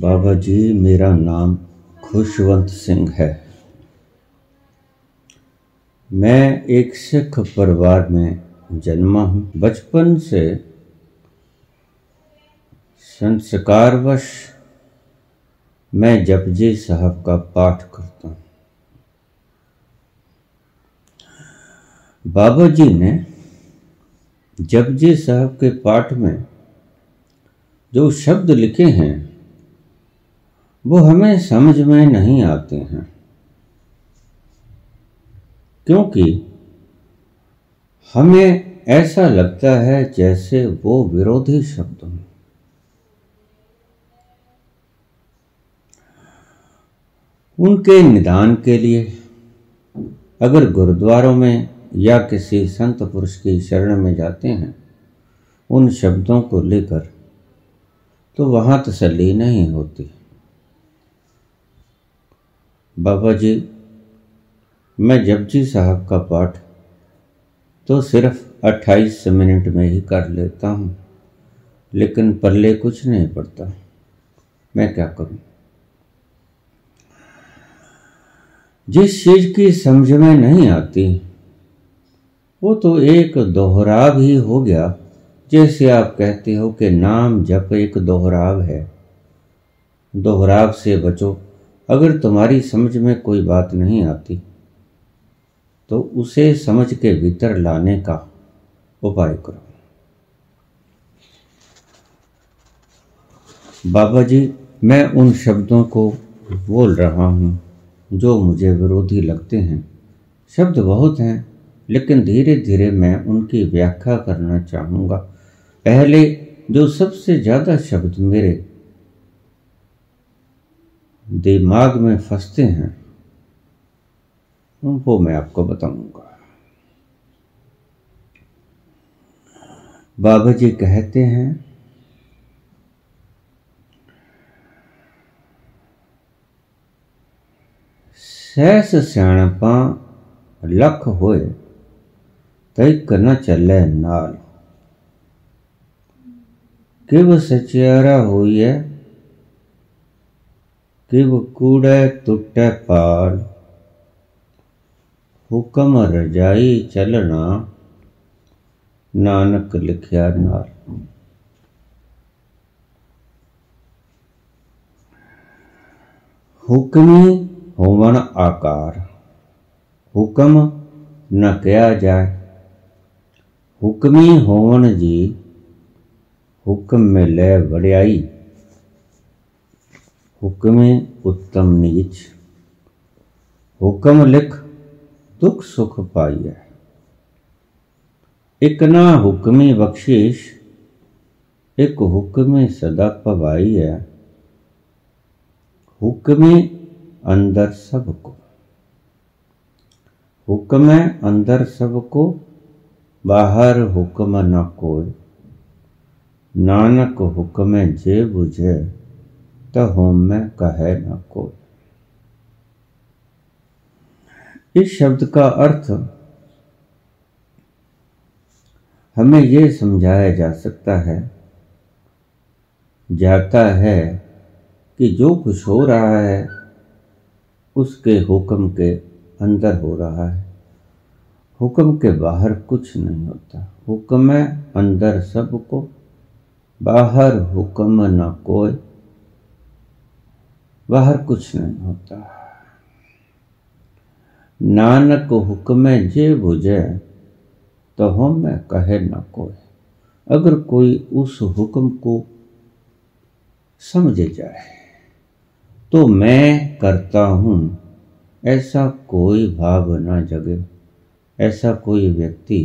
बाबा जी, मेरा नाम खुशवंत सिंह है। मैं एक सिख परिवार में जन्मा हूँ। बचपन से संस्कारवश मैं जपजी साहब का पाठ करता हूँ। बाबा जी ने जपजी साहब के पाठ में जो शब्द लिखे हैं वो हमें समझ में नहीं आते हैं। क्योंकि हमें ऐसा लगता है जैसे वो विरोधी शब्द हों। उनके निदान के लिए अगर गुरुद्वारों में या किसी संत पुरुष की शरण में जाते हैं, उन शब्दों को लेकर तो वहाँ तसल्ली नहीं होती। बाबा जी, मैं जपजी साहब का पाठ तो सिर्फ़ 28 मिनट में ही कर लेता हूँ, लेकिन पल्ले कुछ नहीं पड़ता। मैं क्या करूँ? जिस चीज़ की समझ में नहीं आती, वो तो एक दोहराव ही हो गया, जैसे आप कहते हो कि नाम जप एक दोहराव है। दोहराव से बचो। अगर तुम्हारी समझ में कोई बात नहीं आती तो उसे समझ के भीतर लाने का उपाय करो। बाबा जी, मैं उन शब्दों को बोल रहा हूँ जो मुझे विरोधी लगते हैं। शब्द बहुत हैं, लेकिन धीरे धीरे मैं उनकी व्याख्या करना चाहूँगा। पहले, जो सबसे ज़्यादा शब्द मेरे दिमाग में फंसते हैं, वो मैं आपको बताऊँगा। बाबा जी कहते हैं सहस सियाणपा लख होए तैक न चले नाल। किव सचियारा होइए किव कूड़े टुटे पाल हुक्म रजाई चलना, नानक लिखिया नाल। हुक्मी होवन आकार। हुक्म न किया जाए। हुक्मी होवन जी हुक्म में ले वड़ियाई। हुक्म उत्तम नीच। हुक्म लिख, दुख सुख पाइए। एक ना हुक्मी बख्शिश, एक हुक्म सदा पवाई है हुक्म अंदर सबको। हुक्म अंदर सबको, बाहर हुक्म न कोई। नानक हुक्म जे बुझे तो होम में, कहे न कोई। इस शब्द का अर्थ हमें यह समझाया जा सकता है, जाता है कि जो कुछ हो रहा है, उसके हुक्म के अंदर हो रहा है। हुक्म के बाहर कुछ नहीं होता। हुक्म है अंदर सबको, बाहर हुक्म न कोई। बाहर कुछ नहीं होता। नानक हुक्म जे बुझे तो हम कहे न कोई अगर कोई उस हुक्म को समझ जाए तो मैं करता हूँ। ऐसा कोई भाव ना जगे, ऐसा कोई व्यक्ति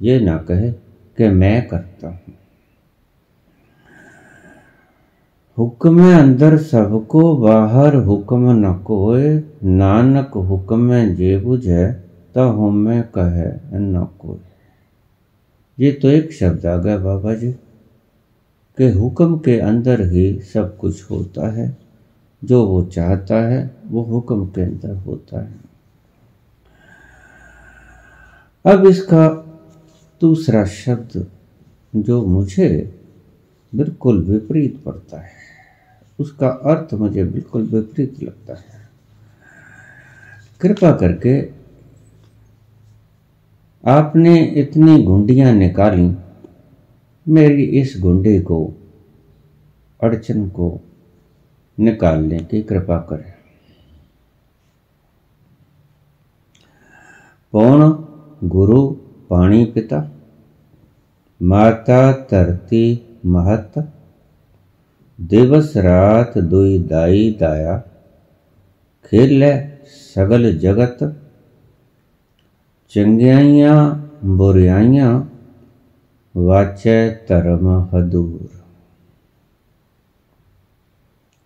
ये ना कहे कि मैं करता हूँ। हुक्म अंदर सबको बाहर हुक्म न कोय नानक हुक्म जे बुझे तो हम कहे न कोई ये तो एक शब्द आ गया बाबा जी, के हुक्म के अंदर ही सब कुछ होता है। जो वो चाहता है, वो हुक्म के अंदर होता है। अब इसका दूसरा शब्द जो मुझे बिल्कुल विपरीत पड़ता है। उसका अर्थ मुझे बिल्कुल विपरीत लगता है। कृपा करके आपने इतनी गुंडियाँ निकाली, मेरी इस गुंडे को, अड़चन को निकालने की कृपा करें। पौण गुरु पाणी पिता माता धरती महत दिवस रात दुई दाई दाया खेल सगल जगत चंगियाइयाँ बुरियाइयाँ वाचै धर्म हदूर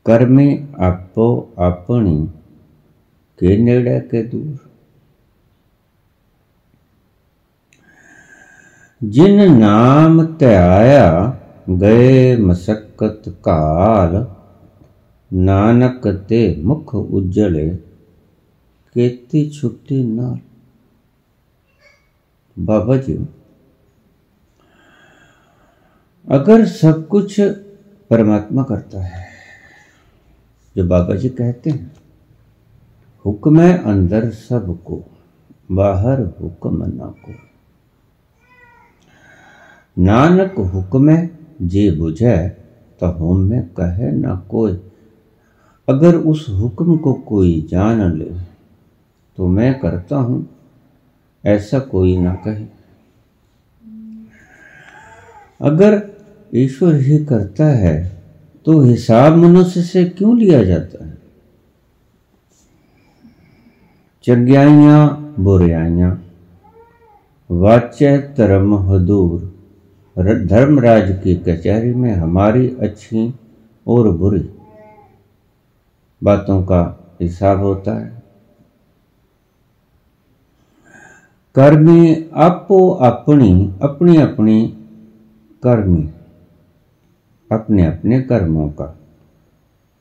कर्मी आपो अपनी के नेड़े के दूर जिन नाम त्याया गए मसक्कत काल, नानक ते मुख उज्जले केती छुट्टी नाल बाबा जी, अगर सब कुछ परमात्मा करता है, जो बाबा जी कहते हैं, हुक्म है अंदर सबको, बाहर हुक्म ना को। नानक हुक्म जे बुझे तो हम में कहे ना कोई। अगर उस हुक्म को कोई जान ले तो मैं करता हूँ, ऐसा कोई ना कहे। अगर ईश्वर ही करता है तो हिसाब मनुष्य से क्यों लिया जाता है? चंग्याइया, बुराइयाँ, वाच्य धर्म हदूर। धर्मराज की कचहरी में हमारी अच्छी और बुरी बातों का हिसाब होता है। कर्मी आपो अपनी अपनी अपनी कर्मी, अपने अपने कर्मों का।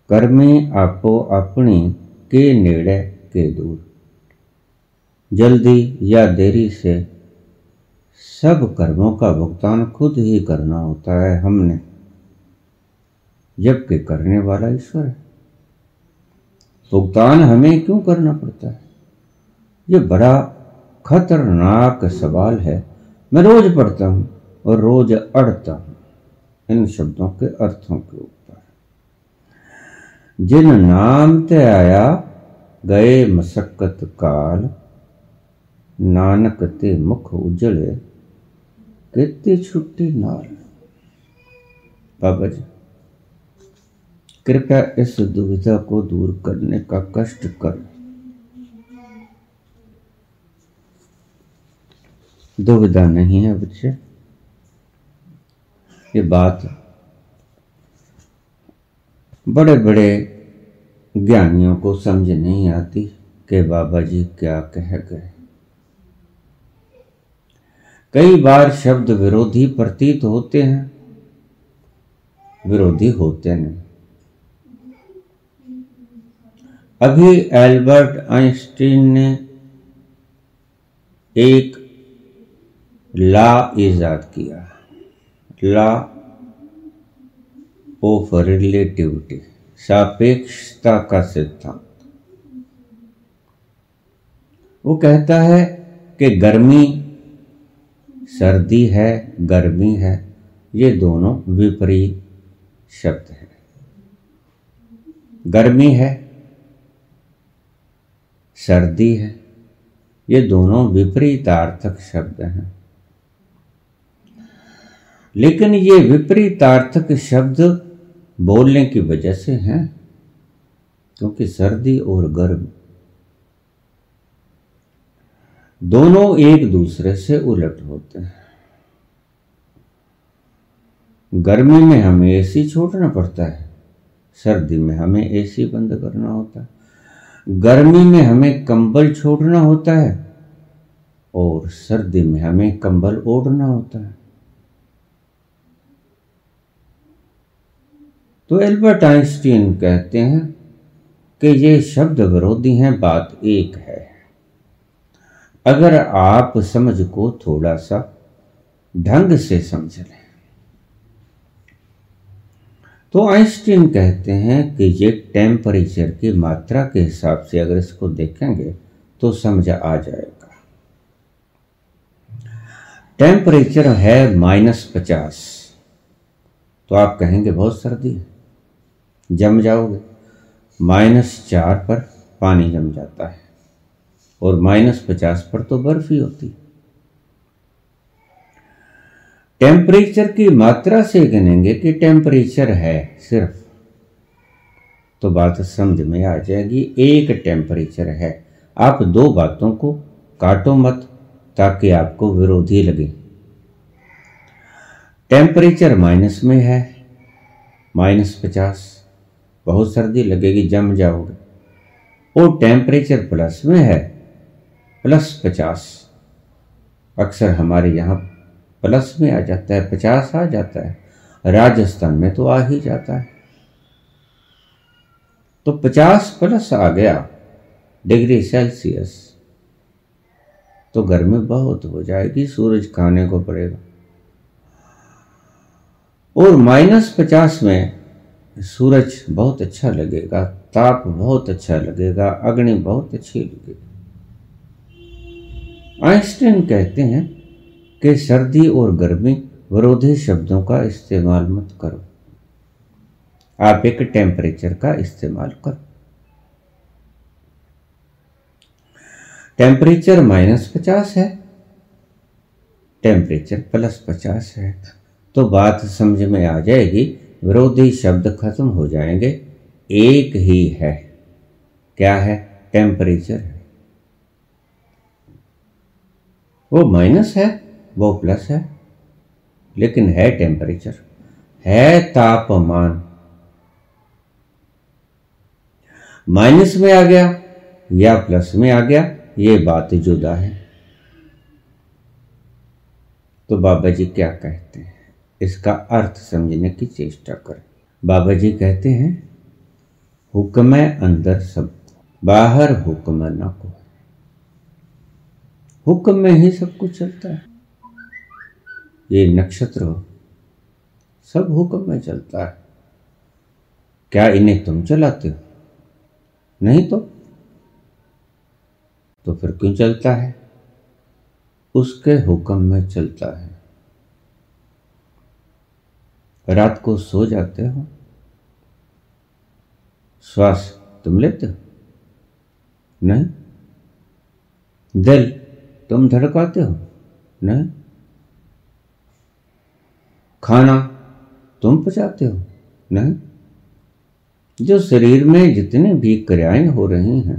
कर्मी आपो अपनी के नेड़े, के दूर। जल्दी या देरी से सब कर्मों का भुगतान खुद ही करना होता है हमने, जबकि करने वाला ईश्वर है। भुगतान हमें क्यों करना पड़ता है? ये बड़ा खतरनाक सवाल है। मैं रोज पढ़ता हूँ और रोज अड़ता हूँ इन शब्दों के अर्थों के ऊपर। जिन नाम ते आया, गए मशक्कत काल, नानक ते मुख उजले कितनी छुट्टी नाल। बाबा जी, कृपया इस दुविधा को दूर करने का कष्ट कर। दुविधा नहीं है बच्चे। ये बात बड़े बड़े ज्ञानियों को समझ नहीं आती कि बाबा जी क्या कह गए। कई बार शब्द विरोधी प्रतीत होते हैं, विरोधी होते नहीं। अभी एल्बर्ट आइंस्टीन ने एक ला ईजाद किया, ला ऑफ़ रिलेटिविटी, सापेक्षता का सिद्धांत। वो कहता है कि गर्मी सर्दी है, गर्मी है, ये दोनों विपरीत शब्द हैं। गर्मी है, सर्दी है, ये दोनों विपरीतार्थक शब्द हैं। लेकिन ये विपरीतार्थक शब्द बोलने की वजह से हैं, क्योंकि सर्दी और गर्म दोनों एक दूसरे से उलट होते हैं। गर्मी में हमें एसी छोड़ना पड़ता है, सर्दी में हमें एसी बंद करना होता है। गर्मी में हमें कंबल छोड़ना होता है और सर्दी में हमें कंबल ओढ़ना होता है। तो एल्बर्ट आइंस्टीन कहते हैं कि ये शब्द विरोधी हैं, बात एक है। अगर आप समझ को थोड़ा सा ढंग से समझ लें। तो आइंस्टीन कहते हैं कि ये टेम्परेचर की मात्रा के हिसाब से अगर इसको देखेंगे तो समझ आ जाएगा। टेम्परेचर है माइनस पचास। तो आप कहेंगे बहुत सर्दी है। जम जाओगे। माइनस चार पर पानी जम जाता है। और माइनस पचास पर तो बर्फ़ ही होती। टेम्परेचर की मात्रा से गिनेंगे कि टेम्परेचर है सिर्फ़। तो बात समझ में आ जाएगी, एक टेम्परेचर है। आप दो बातों को काटो मत, ताकि आपको विरोधी लगे। टेम्परेचर माइनस में है, माइनस पचास। बहुत सर्दी लगेगी, जम जाओगे। और टेम्परेचर प्लस में है प्लस पचास। अक्सर हमारे यहाँ प्लस में आ जाता है, पचास आ जाता है। राजस्थान में तो आ ही जाता है। तो पचास प्लस आ गया, डिग्री सेल्सियस। तो गर्मी बहुत हो जाएगी, सूरज खाने को पड़ेगा। और माइनस पचास में सूरज बहुत अच्छा लगेगा, ताप बहुत अच्छा लगेगा, अग्नि बहुत अच्छी लगेगी। आइंस्टीन कहते हैं कि सर्दी और गर्मी विरोधी शब्दों का इस्तेमाल मत करो। आप एक टेम्परेचर का इस्तेमाल करो। टेम्परेचर माइनस पचास है। टेम्परेचर प्लस पचास है। तो बात समझ में आ जाएगी, विरोधी शब्द खत्म हो जाएँगे। एक ही है। क्या है? टेम्परेचर है। वो माइनस है, वो प्लस है। लेकिन है टेम्परेचर है तापमान। माइनस में आ गया या प्लस में आ गया, ये बात जुदा है। तो बाबा जी क्या कहते हैं? इसका अर्थ समझने की चेष्टा करें। बाबा जी कहते हैं, हुक्म अंदर सब, बाहर हुक्म न को। हुक्म में ही सब कुछ चलता है। ये नक्षत्र सब हुक्म में चलता है। क्या इन्हें तुम चलाते हो? नहीं तो? तो फिर क्यों चलता है? उसके हुक्म में चलता है। रात को सो जाते हो? श्वास तुम लेते हो? नहीं। दिल तुम धड़काते हो नहीं खाना तुम पचाते हो नहीं जो शरीर में जितने भी क्रियाएँ हो रही हैं,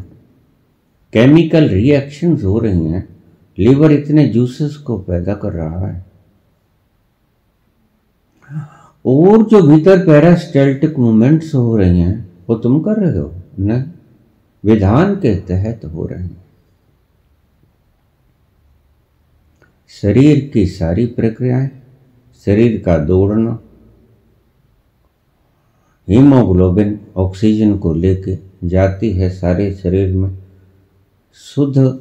केमिकल रिएक्शंस हो रही हैं लीवर इतने जूसेस को पैदा कर रहा है। और जो भीतर पैरास्टेल्टिक मूवमेंट्स हो रही हैं, वो तुम कर रहे हो नहीं विधान के तहत हो रहे हैं। शरीर की सारी प्रक्रियाएँ, शरीर का दौड़ना, हीमोग्लोबिन ऑक्सीजन को लेके जाती है सारे शरीर में, शुद्ध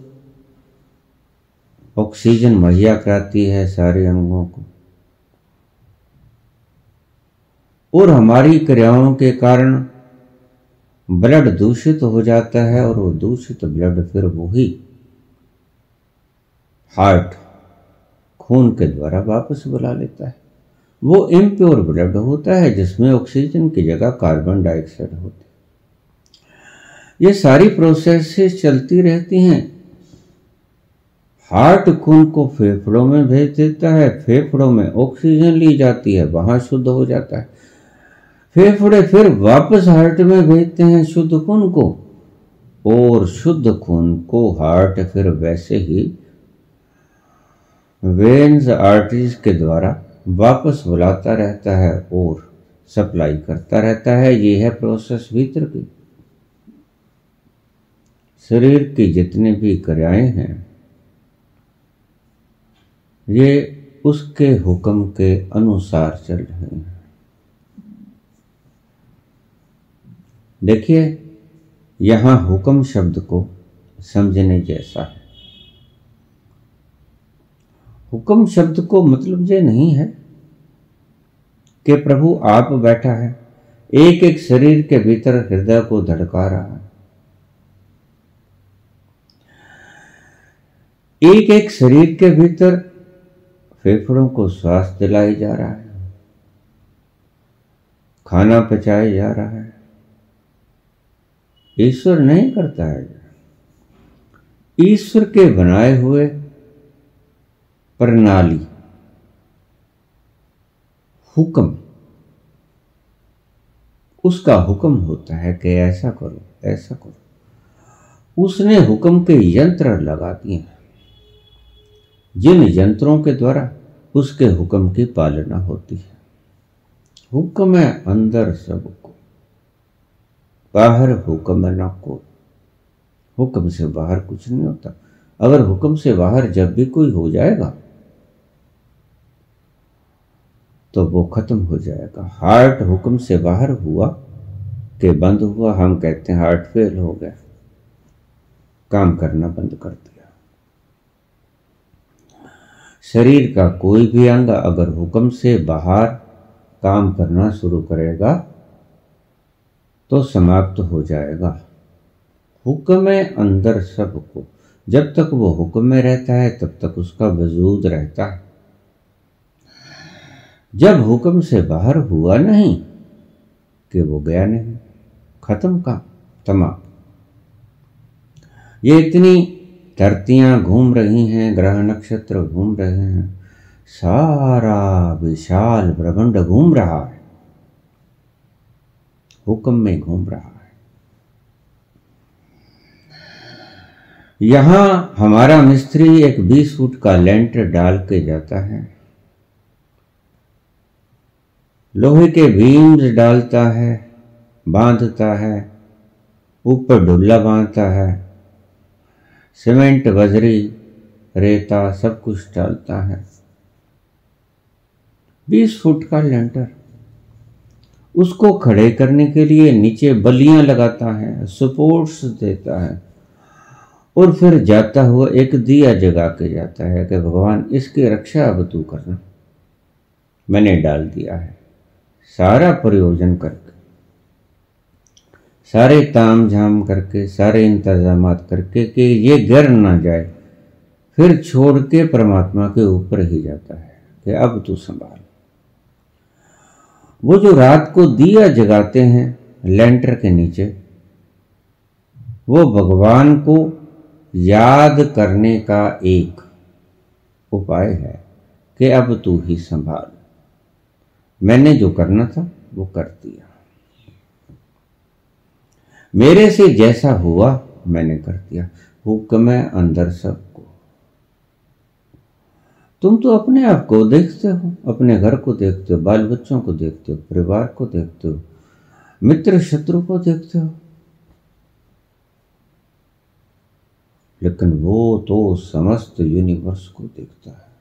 ऑक्सीजन मुहैया कराती है सारे अंगों को। और हमारी क्रियाओं के कारण ब्लड दूषित हो जाता है और वो दूषित ब्लड फिर वही हार्ट खून के द्वारा वापस बुला लेता है। वो इम्प्योर ब्लड होता है, जिसमें ऑक्सीजन की जगह कार्बन डाइऑक्साइड होती है। ये सारी प्रोसेस चलती रहती हैं। हार्ट खून को फेफड़ों में भेज देता है, फेफड़ों में ऑक्सीजन ली जाती है, वहाँ शुद्ध हो जाता है। फेफड़े फिर वापस हार्ट में भेजते हैं शुद्ध खून को। और शुद्ध खून को हार्ट फिर वैसे ही वेन्स आर्टरीज के द्वारा वापस बुलाता रहता है और सप्लाई करता रहता है। ये है प्रोसेस भीतर की। शरीर की जितनी भी क्रियाएँ हैं, ये उसके हुक्म के अनुसार चल रहे हैं। देखिए, यहाँ हुक्म शब्द को समझने जैसा है। हुक्म शब्द को मतलब ये नहीं है कि प्रभु आप बैठा है एक एक शरीर के भीतर हृदय को धड़का रहा है। एक एक शरीर के भीतर फेफड़ों को श्वास दिलाई जा रहा है। खाना पचाया जा रहा है। ईश्वर नहीं करता है। ईश्वर के बनाए हुए प्रणाली। हुक्म। उसका हुक्म होता है कि ऐसा करो ऐसा करो। उसने हुक्म के यंत्र लगा दिए। हैं जिन यंत्रों के द्वारा उसके हुक्म की पालना होती है। हुक्म है अंदर सबको। बाहर हुक्म न को हुक्म से बाहर कुछ नहीं होता। अगर हुक्म से बाहर जब भी कोई हो जाएगा तो वो खत्म हो जाएगा। हार्ट हुक्म से बाहर हुआ के बंद हुआ, हम कहते हैं हार्ट फेल हो गया। काम करना बंद कर दिया। शरीर का कोई भी अंग अगर हुक्म से बाहर काम करना शुरू करेगा तो समाप्त हो जाएगा। हुक्म अंदर सबको। जब तक वो हुक्म में रहता है, तब तक उसका वजूद रहता है। जब हुक्म से बाहर हुआ नहीं कि वो गया नहीं, खत्म का तमाम। ये इतनी धरतियाँ घूम रही हैं, ग्रह नक्षत्र घूम रहे हैं, सारा विशाल ब्रह्मंड घूम रहा है। हुक्म में घूम रहा है। यहाँ हमारा मिस्त्री एक बीस फुट का लेंटर डाल के जाता है। लोहे के बीम्स डालता है, बांधता है, ऊपर ढुल्ला बांधता है, सीमेंट, बजरी, रेता सब कुछ डालता है। बीस फुट का लेंटर। उसको खड़े करने के लिए नीचे बलियाँ लगाता है सपोर्ट्स देता है, और फिर जाता हुआ एक दिया जगा के जाता है कि भगवान इसकी रक्षा अब तू करना। मैंने डाल दिया है। सारा प्रयोजन करके, सारे ताम झाम करके, सारे इंतज़ाम करके कि ये गिर ना जाए, फिर छोड़ के परमात्मा के ऊपर ही जाता है कि अब तू संभाल। वो जो रात को दिया जगाते हैं लेंटर के नीचे, वो भगवान को याद करने का एक उपाय है कि अब तू ही संभाल। मैंने जो करना था, वो कर दिया। मेरे से जैसा हुआ, मैंने कर दिया। हुक्म है अंदर सबको। तुम तो अपने आप को देखते हो, अपने घर को देखते हो, बाल बच्चों को देखते हो, परिवार को देखते हो, मित्र शत्रु को देखते हो। लेकिन वो तो समस्त यूनिवर्स को देखता है।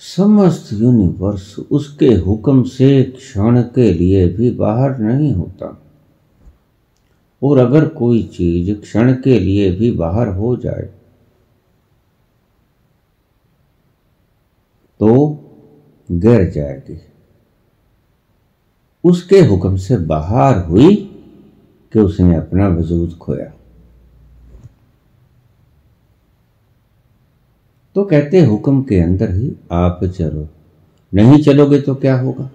समस्त यूनिवर्स उसके हुक्म से क्षण के लिए भी बाहर नहीं होता। और अगर कोई चीज़ क्षण के लिए भी बाहर हो जाए तो गिर जाएगी उसके हुक्म से बाहर हुई कि उसने अपना वजूद खोया। तो कहते हुक्म के अंदर ही आप चलो। नहीं चलोगे तो क्या होगा?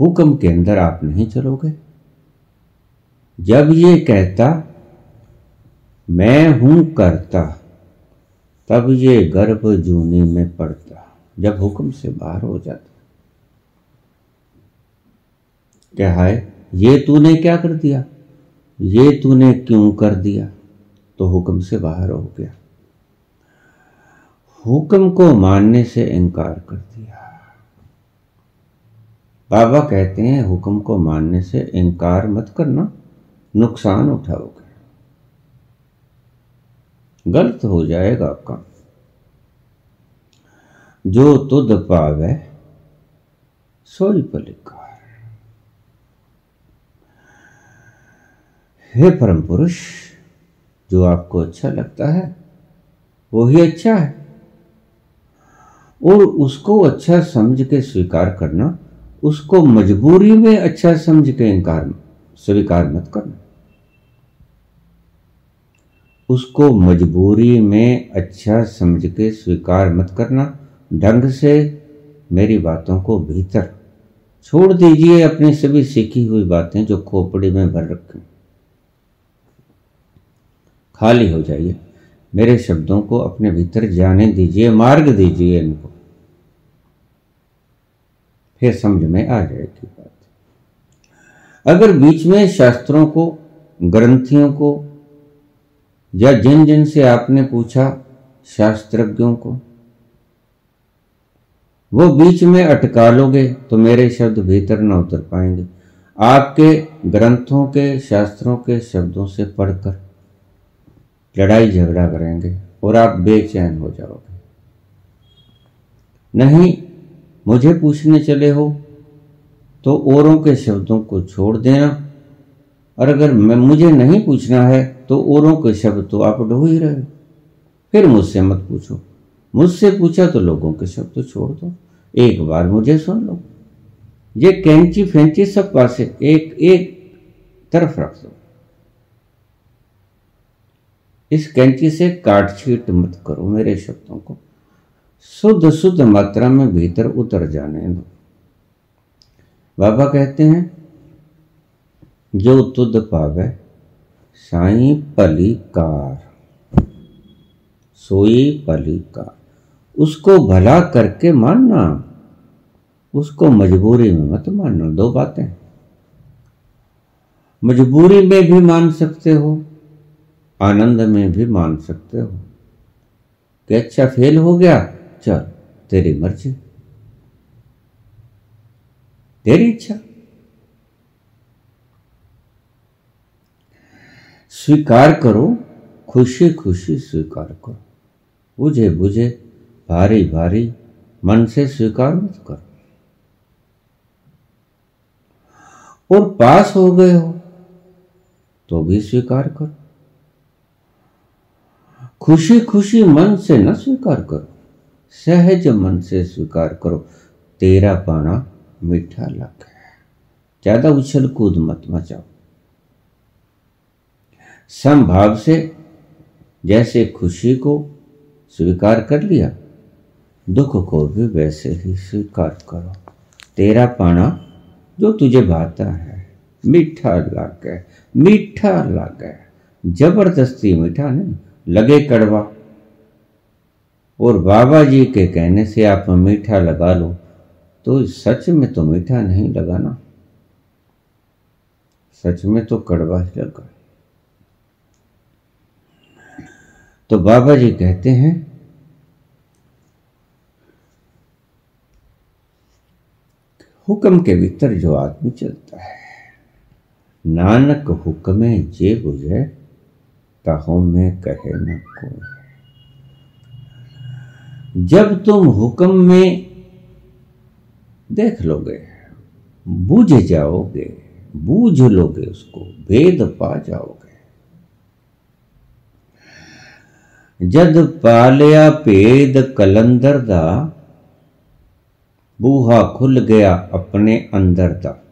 हुक्म के अंदर आप नहीं चलोगे। जब ये कहता, मैं हूँ करता, तब ये गर्भ जूनी में पड़ता, जब हुक्म से बाहर हो जाता। क्या है? ये तूने क्या कर दिया? ये तूने क्यों कर दिया? तो हुक्म से बाहर हो गया। हुक्म को मानने से इनकार कर दिया। बाबा कहते हैं, हुक्म को मानने से इनकार मत करना, नुकसान उठाओगे। गलत हो जाएगा आपका। जो तुद पावे, सोई पलिकार। हे परम पुरुष जो आपको अच्छा लगता है वो ही अच्छा है। और उसको अच्छा समझ के स्वीकार करना, उसको मजबूरी में अच्छा समझ के इनकार, स्वीकार मत करना। उसको मजबूरी में अच्छा समझ के स्वीकार मत करना। ढंग से मेरी बातों को भीतर छोड़ दीजिए, अपनी सभी सीखी हुई बातें जो खोपड़ी में भर रखें खाली हो जाइए। मेरे शब्दों को अपने भीतर जाने दीजिए, मार्ग दीजिए इनको। फिर समझ में आ जाएगी बात। अगर बीच में शास्त्रों को, ग्रंथियों को, या जिन जिन से आपने पूछा शास्त्रज्ञों को, वो बीच में अटका लोगे तो मेरे शब्द भीतर न उतर पाएँगे। आपके ग्रंथों के, शास्त्रों के शब्दों से पढ़कर लड़ाई झगड़ा करेंगे और आप बेचैन हो जाओगे। नहीं, मुझे पूछने चले हो तो औरों के शब्दों को छोड़ देना। और अगर मैं, मुझे नहीं पूछना है तो औरों के शब्द तो आप ढो ही रहे फिर मुझसे मत पूछो। मुझसे पूछा तो लोगों के शब्द तो छोड़ दो। एक बार मुझे सुन लो। ये कैंची फेंची सब पासे एक एक तरफ़ रख दो। इस कैंची से काट छीट मत करो मेरे शब्दों को। शुद्ध शुद्ध मात्रा में भीतर उतर जाने दो। बाबा कहते हैं, जो तुद पावे, साई पली कार, सोई पली कार। उसको भला करके मानना, उसको मजबूरी में मत मानना। दो बातें। मजबूरी में भी मान सकते हो आनंद में भी मान सकते हो। कि अच्छा फेल हो गया, चल, तेरी मर्ज़ी। तेरी इच्छा। स्वीकार करो खुशी खुशी स्वीकार करो। बुझे बुझे भारी भारी मन से स्वीकार मत करो। और पास हो गए हो तो भी स्वीकार करो। खुशी खुशी मन से न स्वीकार करो। सहज मन से स्वीकार करो। तेरा पाना मीठा लग है। ज़्यादा उछल कूद मत मचाओ। समभाव से जैसे खुशी को स्वीकार कर लिया, दुख को भी वैसे ही स्वीकार करो। तेरा पाना जो तुझे भाता है, मीठा लागे मीठा लागे ज़बरदस्ती मीठा नहीं लगे कड़वा। और बाबा जी के कहने से आप मीठा लगा लो तो सच में तो मीठा नहीं लगाना। सच में तो कड़वा ही लगा। तो बाबा जी कहते हैं, हुक्म के भीतर जो आदमी चलता है, नानक हुक्मे जे बुझे ताहो में कहे न कोई जब तुम हुक्म में देख लोगे, बुझ जाओगे, बूझ लोगे उसको, भेद पा जाओगे। जद पालिया भेद कलंदर दा, बूहा खुल गया अपने अंदर दा।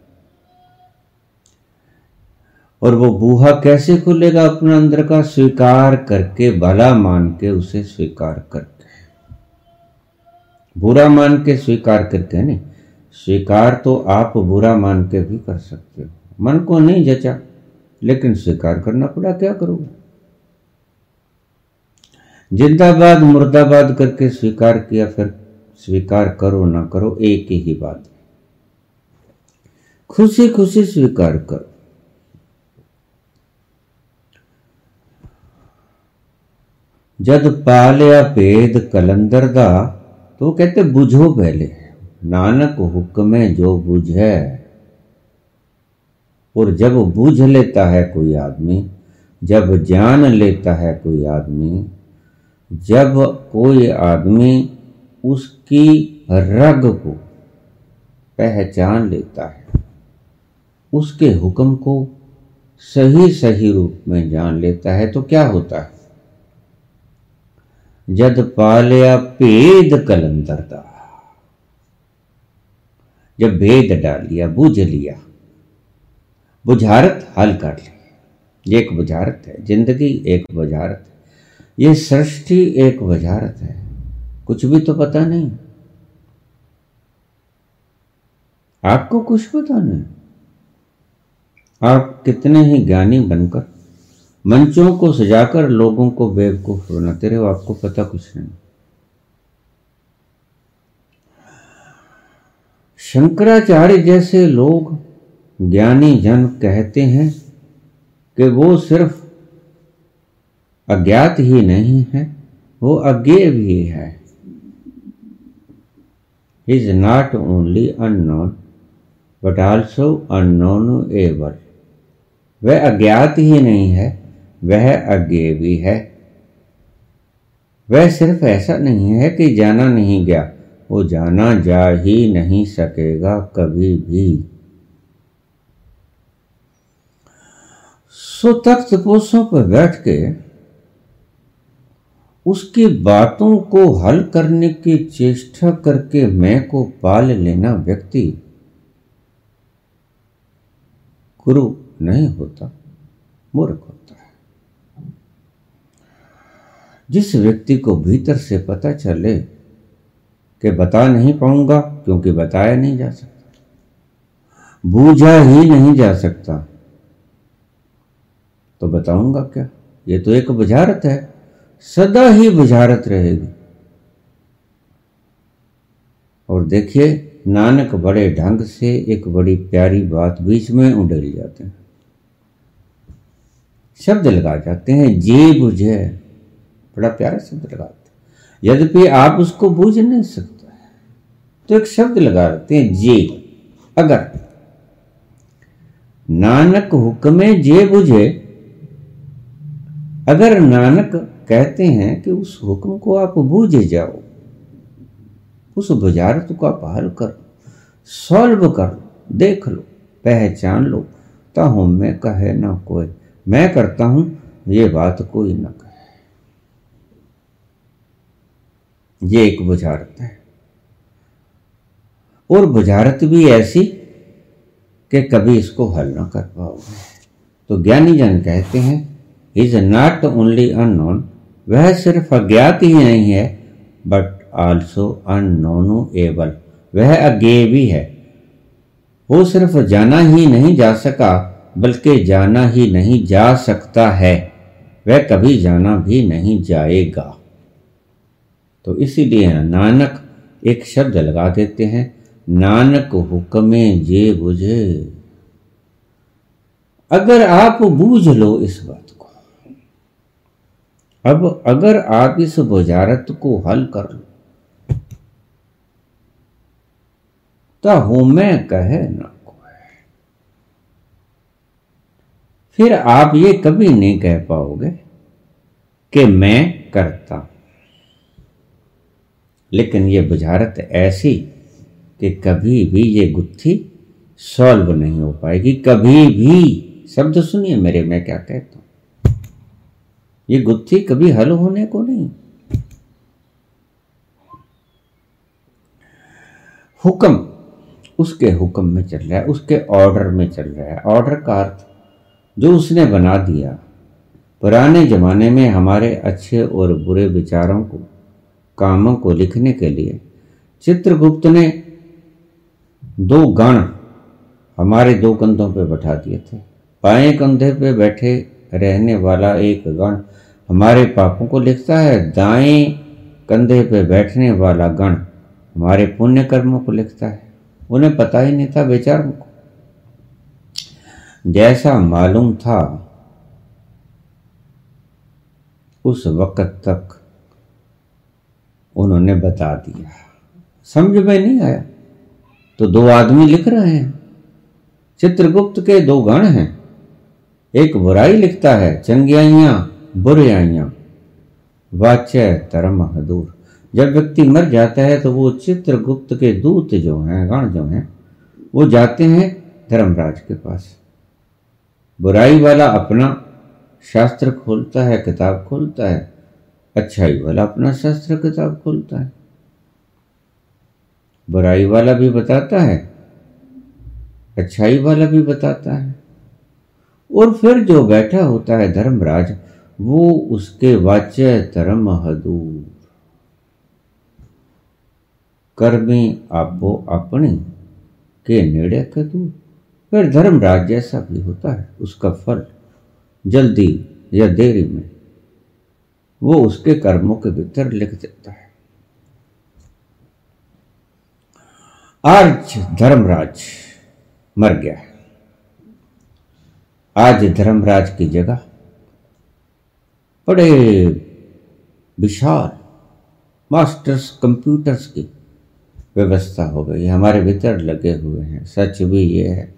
और वो बूहा कैसे खुलेगा अपने अंदर का? स्वीकार करके, भला मान के उसे स्वीकार करके बुरा मान के स्वीकार करके नहीं। स्वीकार तो आप बुरा मान के भी कर सकते हो। मन को नहीं जचा, लेकिन स्वीकार करना पड़ा, क्या करोगे? जिंदाबाद, मुर्दाबाद करके स्वीकार किया, फिर स्वीकार करो ना करो, एक ही बात खुशी खुशी स्वीकार करो। जद पालिया भेद कलंदर दा तो कहते, बुझो पहले, नानक हुक्म जो बुझ। है और जब बुझ लेता है कोई आदमी, जब जान लेता है कोई आदमी, जब कोई आदमी उसकी रग को पहचान लेता है, उसके हुक्म को सही सही रूप में जान लेता है तो क्या होता है? जद पालिया भेद कलंदर दा। जब भेद डाल लिया बुझ लिया, बुझारत हल कर ली। एक बुझारत है, ज़िंदगी एक बुझारत है। ये सृष्टि एक बुझारत है, कुछ भी तो पता नहीं। आपको कुछ पता नहीं। आप कितने ही ज्ञानी बनकर मंचों को सजाकर लोगों को बेवकूफ़ बनाते रहे आपको पता कुछ नहीं। शंकराचार्य जैसे लोग ज्ञानी जन कहते हैं कि वो सिर्फ़ अज्ञात ही नहीं है, वो अज्ञे भी है। Is not only unknown but also ever वह अज्ञात ही नहीं है वह अज्ञे भी है। वह सिर्फ़ ऐसा नहीं है कि जाना नहीं गया, वो जाना जा ही नहीं सकेगा कभी भी। सो तख्त पोषों पर बैठ के उसकी बातों को हल करने की चेष्टा करके मैं को पाल लेना व्यक्ति गुरु नहीं होता, मूर्ख होता है जिस व्यक्ति को भीतर से पता चले कि बता नहीं पाऊँगा, क्योंकि बताया नहीं जा सकता। बूझा ही नहीं जा सकता। तो बताऊँगा क्या? ये तो एक बुझारत है। सदा ही बुझारत रहेगी। और देखिए, नानक बड़े ढंग से एक बड़ी प्यारी बात बीच में उड़ेल जाते हैं। शब्द लगा जाते हैं जे बुझे बड़ा प्यारा शब्द लगाते यद्यपि आप उसको बूझ नहीं सकते तो एक शब्द लगा देते हैं जे अगर नानक हुक्मे जे बुझे, अगर नानक कहते हैं कि उस हुक्म को आप बूझ जाओ, उस बुझारत को आप हल कर, सॉल्व कर, देख लो, पहचान लो तो मैं कहे ना कोई, मैं करता हूँ, ये बात कोई ना कहे। ये एक बुझारत है। और बुझारत भी ऐसी कि कभी इसको हल ना कर पाओगे तो ज्ञानी जन कहते हैं इज़ नॉट ओनली अननोन वह सिर्फ़ अज्ञात ही नहीं है बट आल्सो एबल वह अज्ञे भी है। वो सिर्फ़ जाना ही नहीं जा सका, बल्कि जाना ही नहीं जा सकता है। वह कभी जाना भी नहीं जाएगा। तो इसीलिए नानक एक शब्द लगा देते हैं, नानक हुक्मे जे बुझे। अगर आप बूझ लो इस बात को, अब अगर आप इस बुजारत को हल कर लो तो मैं कहे न फिर आप ये कभी नहीं कह पाओगे कि मैं करता लेकिन ये बुझारत ऐसी कि कभी भी ये गुत्थी सॉल्व नहीं हो पाएगी। कभी भी। शब्द सुनिए मेरे, मैं क्या कहता हूँ? ये गुत्थी कभी हल होने को नहीं। हुक्म, उसके हुक्म में चल रहा है, उसके ऑर्डर में चल रहा है। ऑर्डर का अर्थ, जो उसने बना दिया, पुराने जमाने में हमारे अच्छे और बुरे विचारों को कामों को लिखने के लिए। चित्रगुप्त ने दो गण हमारे दो कंधों पर बैठा दिए थे। बाएँ कंधे पे बैठे रहने वाला एक गण हमारे पापों को लिखता है। दाएँ कंधे पे बैठने वाला गण हमारे पुण्य कर्मों को लिखता है। उन्हें पता ही नहीं था बेचारों को। जैसा मालूम था, उस वक्त तक उन्होंने बता दिया। समझ में नहीं आया? तो दो आदमी लिख रहे हैं। चित्रगुप्त के दो गण हैं। एक बुराई लिखता है, चंगियाइया, बुराइया। वाच्य तरम हदूर जब व्यक्ति मर जाता है तो वो चित्रगुप्त के दूत जो हैं, गण जो हैं, वो जाते हैं धर्मराज के पास। बुराई वाला अपना शास्त्र खोलता है, किताब खोलता है अच्छाई वाला अपना शास्त्र किताब खोलता है। बुराई वाला भी बताता है, अच्छाई वाला भी बताता है। और फिर जो बैठा होता है धर्मराज, वो उसके वाच्य धर्म हदूर कर्मी आपो अपनी के नेड़े कदूर फिर धर्मराज जैसा भी होता है, उसका फल जल्दी या देरी में वो उसके कर्मों के भीतर लिख देता है। आज धर्मराज मर गया है। आज धर्मराज की जगह बड़े विशाल मास्टर्स कंप्यूटर्स की व्यवस्था हो गई हमारे भीतर लगे हुए हैं। सच भी ये है।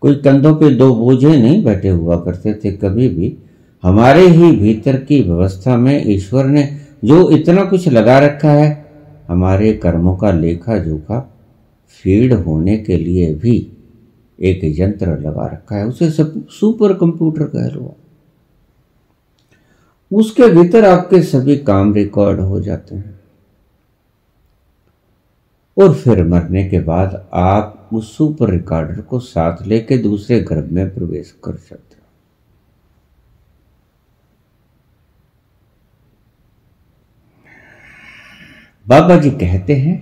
कोई कंधों पे दो बोझे नहीं बैठे हुआ करते थे, कभी भी हमारे ही भीतर की व्यवस्था में ईश्वर ने जो इतना कुछ लगा रखा है, हमारे कर्मों का लेखा जोखा फ़ीड होने के लिए भी एक यंत्र लगा रखा है। उसे सब सुपर कंप्यूटर कह लो उसके भीतर आपके सभी काम रिकॉर्ड हो जाते हैं। और फिर मरने के बाद आप उस सुपर रिकॉर्डर को साथ लेके दूसरे गर्भ में प्रवेश कर सकते हो बाबा जी कहते हैं,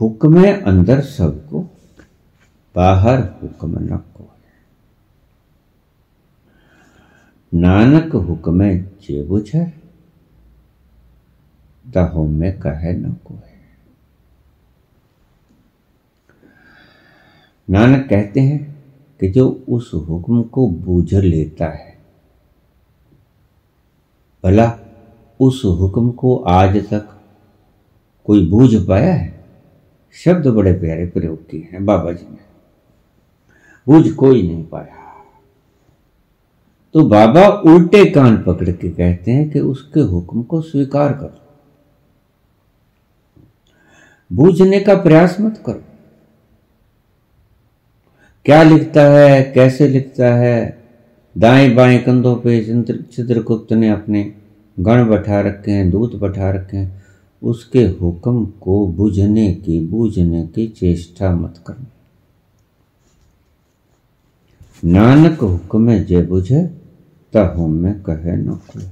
हुक्म अंदर सबको, बाहर हुक्म न को नानक हुक्म जे बुझे तहो में कहे न को नानक कहते हैं कि जो उस हुक्म को बूझ लेता है भला उस हुक्म को आज तक कोई बूझ पाया है? शब्द बड़े प्यारे प्रयोग किए हैं बाबा जी ने। बूझ कोई नहीं पाया। तो बाबा उल्टे कान पकड़ के कहते हैं कि उसके हुक्म को स्वीकार करो। बूझने का प्रयास मत करो। क्या लिखता है, कैसे लिखता है दाएँ बाएँ कंधों पे चित्रगुप्त ने अपने गण बैठा रखे हैं, दूत बैठा रखे हैं। उसके हुक्म को बुझने की बूझने की चेष्टा मत करना नानक हुक्म जे बुझे, तहु में कहे न कोई।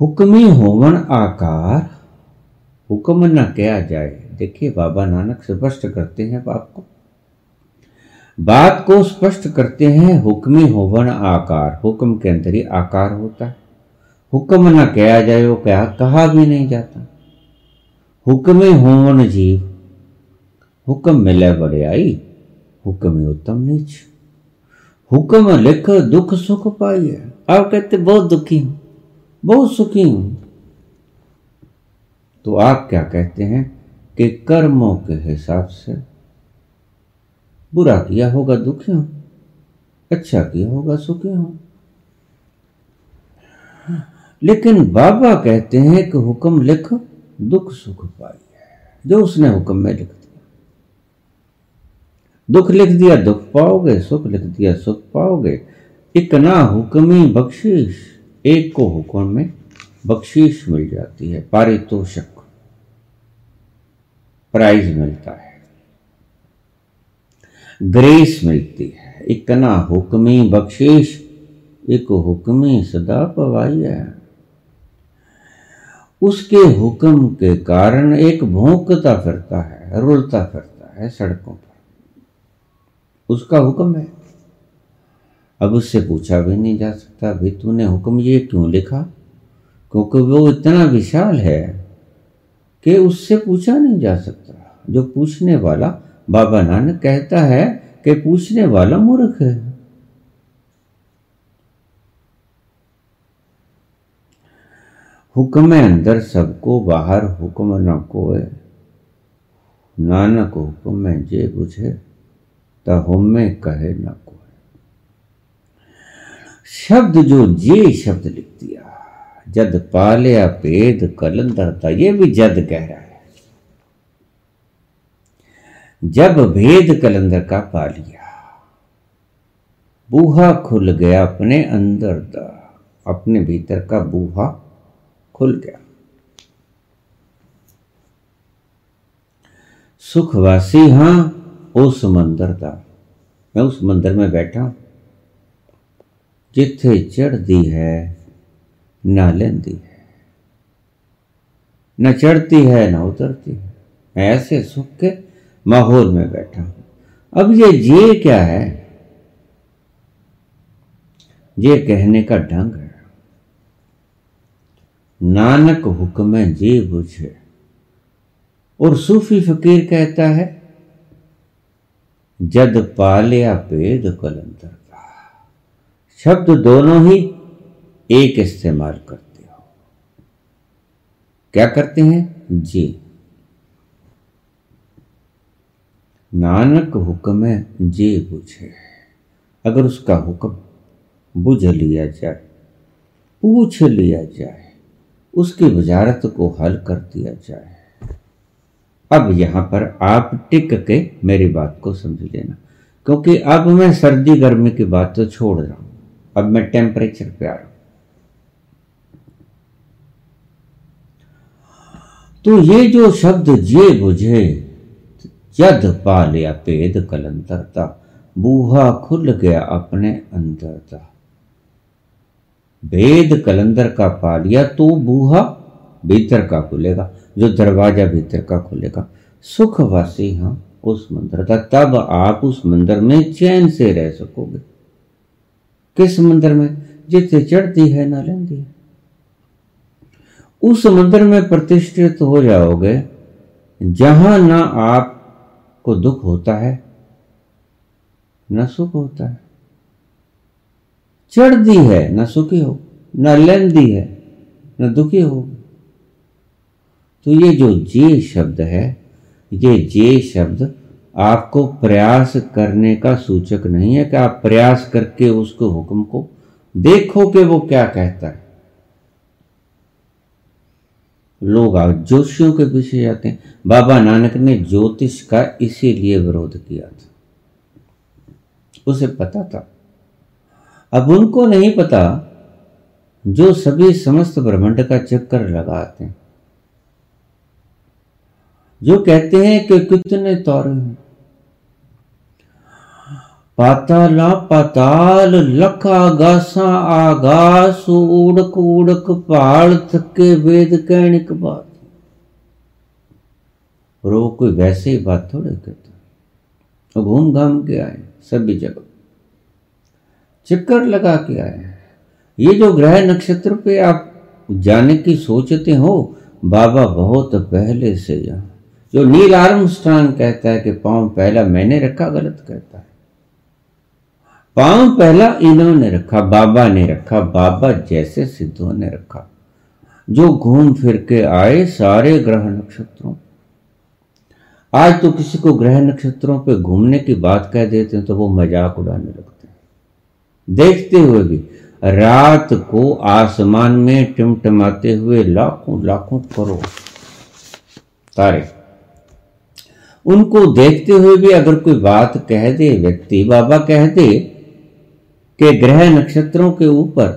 हुक्मी होवन आकार हुक्म न किया जाए। देखिए, बाबा नानक स्पष्ट करते हैं बाप को बात को स्पष्ट करते हैं, हुक्मी होवन आकार। हुक्म के अंदर ही आकार होता है। हुक्म न किया जाए, वो क्या कहा भी नहीं जाता। हुक्म होवन जीव। हुक्म मिले बड़े आई, हुक्म उत्तम नीच। हुक्म लिख दुख सुख पाई है आप कहते, बहुत दुखी हूँ, बहुत सुखी हूँ। तो आप क्या कहते हैं कि कर्मों के हिसाब से बुरा किया होगा, दुखी हो अच्छा किया होगा, सुखी हो। लेकिन बाबा कहते हैं कि हुक्म लिख, दुख सुख पाइए, जो उसने हुक्म में लिख दिया। दुख लिख दिया, दुख पाओगे, सुख लिख दिया, सुख पाओगे। इतना हुक्मी बख्शीश, एक को हुक्म में बख्शीश मिल जाती है, पारितोषक। प्राइज मिलता है। ग्रेस मिलती है। इतना हुक्मी बख्शीश, एक हुक्मी सदा पवाई है। उसके हुक्म के कारण एक भोंकता फिरता है, रुलता फिरता है सड़कों पर। उसका हुक्म है। अब उससे पूछा भी नहीं जा सकता, भाई तूने हुक्म ये क्यों लिखा? क्योंकि वो इतना विशाल है कि उससे पूछा नहीं जा सकता। जो पूछने वाला, बाबा नानक कहता है कि पूछने वाला मूर्ख है। हुक्म अंदर सबको, बाहर हुक्म न कोय नानक हुक्म में जे बुझे तुम में कहे न कोय शब्द जो जे शब्द लिख दिया जद पालिया भेद कलंदर था ये भी जद कह रहा है। जब भेद कलंदर का पालिया, बूहा खुल गया अपने अंदर का अपने भीतर का बूहा खुल गया। सुखवासी हाँ, उस मंदिर का मैं उस मंदिर में बैठा जिथे चढ़ती है ना लेंदी है। न चढ़ती है, न उतरती है। ऐसे सुख के माहौल में बैठा हूँ। अब ये जे क्या है? ये कहने का ढंग है। नानक हुक्म जे बुझे। और सूफी फकीर कहता है, जद पालिया पेद कलंदर का। शब्द दोनों ही एक इस्तेमाल करते हो। क्या करते हैं? जी। नानक हुक्म है जे बुझे अगर उसका हुक्म बुझ लिया जाए, पूछ लिया जाए, उसकी वजारत को हल कर दिया जाए। अब यहाँ पर आप टिक के मेरी बात को समझ लेना, क्योंकि अब मैं सर्दी गर्मी की बात तो छोड़ रहा हूँ। अब मैं टेम्परेचर पे आ रहा हूँ। तो ये जो शब्द जे बुझे जद पा लिया पेद कलंतरता, बूहा खुल गया अपने अंदर था भेद कलंदर का पा लिया तो बूहा भीतर का खुलेगा, जो दरवाज़ा भीतर का खुलेगा। सुखवासी हाँ उस मंदिर का तब आप उस मंदिर में चैन से रह सकोगे। किस मंदिर में? जितने चढ़ती है ना लेंदी है उस मंदिर में प्रतिष्ठित हो जाओगे, जहाँ ना आपको दुख होता है, न सुख होता है। चढ़ दी है, न सुखी हो, न लेंदी है, न दुखी होगी तो ये जो जे शब्द है, ये जे शब्द आपको प्रयास करने का सूचक नहीं है कि आप प्रयास करके उसको हुक्म को देखो कि वो क्या कहता है। लोग आ जोशियों के पीछे जाते हैं। बाबा नानक ने ज्योतिष का इसीलिए विरोध किया था। उसे पता था। अब उनको नहीं पता, जो सभी समस्त ब्रह्मांड का चक्कर लगाते हैं। जो कहते हैं कि कितने तौर हैं। पाताला पाताल लख आगासा आगास, उड़क उड़क पहाड़ थके वेद कहनिक बात और वो कोई वैसे ही बात थोड़े कहता। घूम घाम के आए, सभी जगह। चक्कर लगा के आए। ये जो ग्रह नक्षत्र पे आप जाने की सोचते हो, बाबा बहुत पहले से यहाँ जो नील आर्मस्ट्रांग कहता है कि पाँव पहला मैंने रखा, गलत कहता पाँव पहला इन्होंने रखा, बाबा ने रखा, बाबा जैसे सिद्धों ने रखा। जो घूम फिर के आए सारे ग्रह नक्षत्रों। आज तो किसी को ग्रह नक्षत्रों पे घूमने की बात कह देते हैं तो वो मज़ाक उड़ाने लगते हैं। देखते हुए भी रात को आसमान में टिमटमाते हुए लाखों लाखों करोड़ तारे। उनको देखते हुए भी अगर कोई बात कह दे, व्यक्ति बाबा कह दे कि ग्रह नक्षत्रों के ऊपर।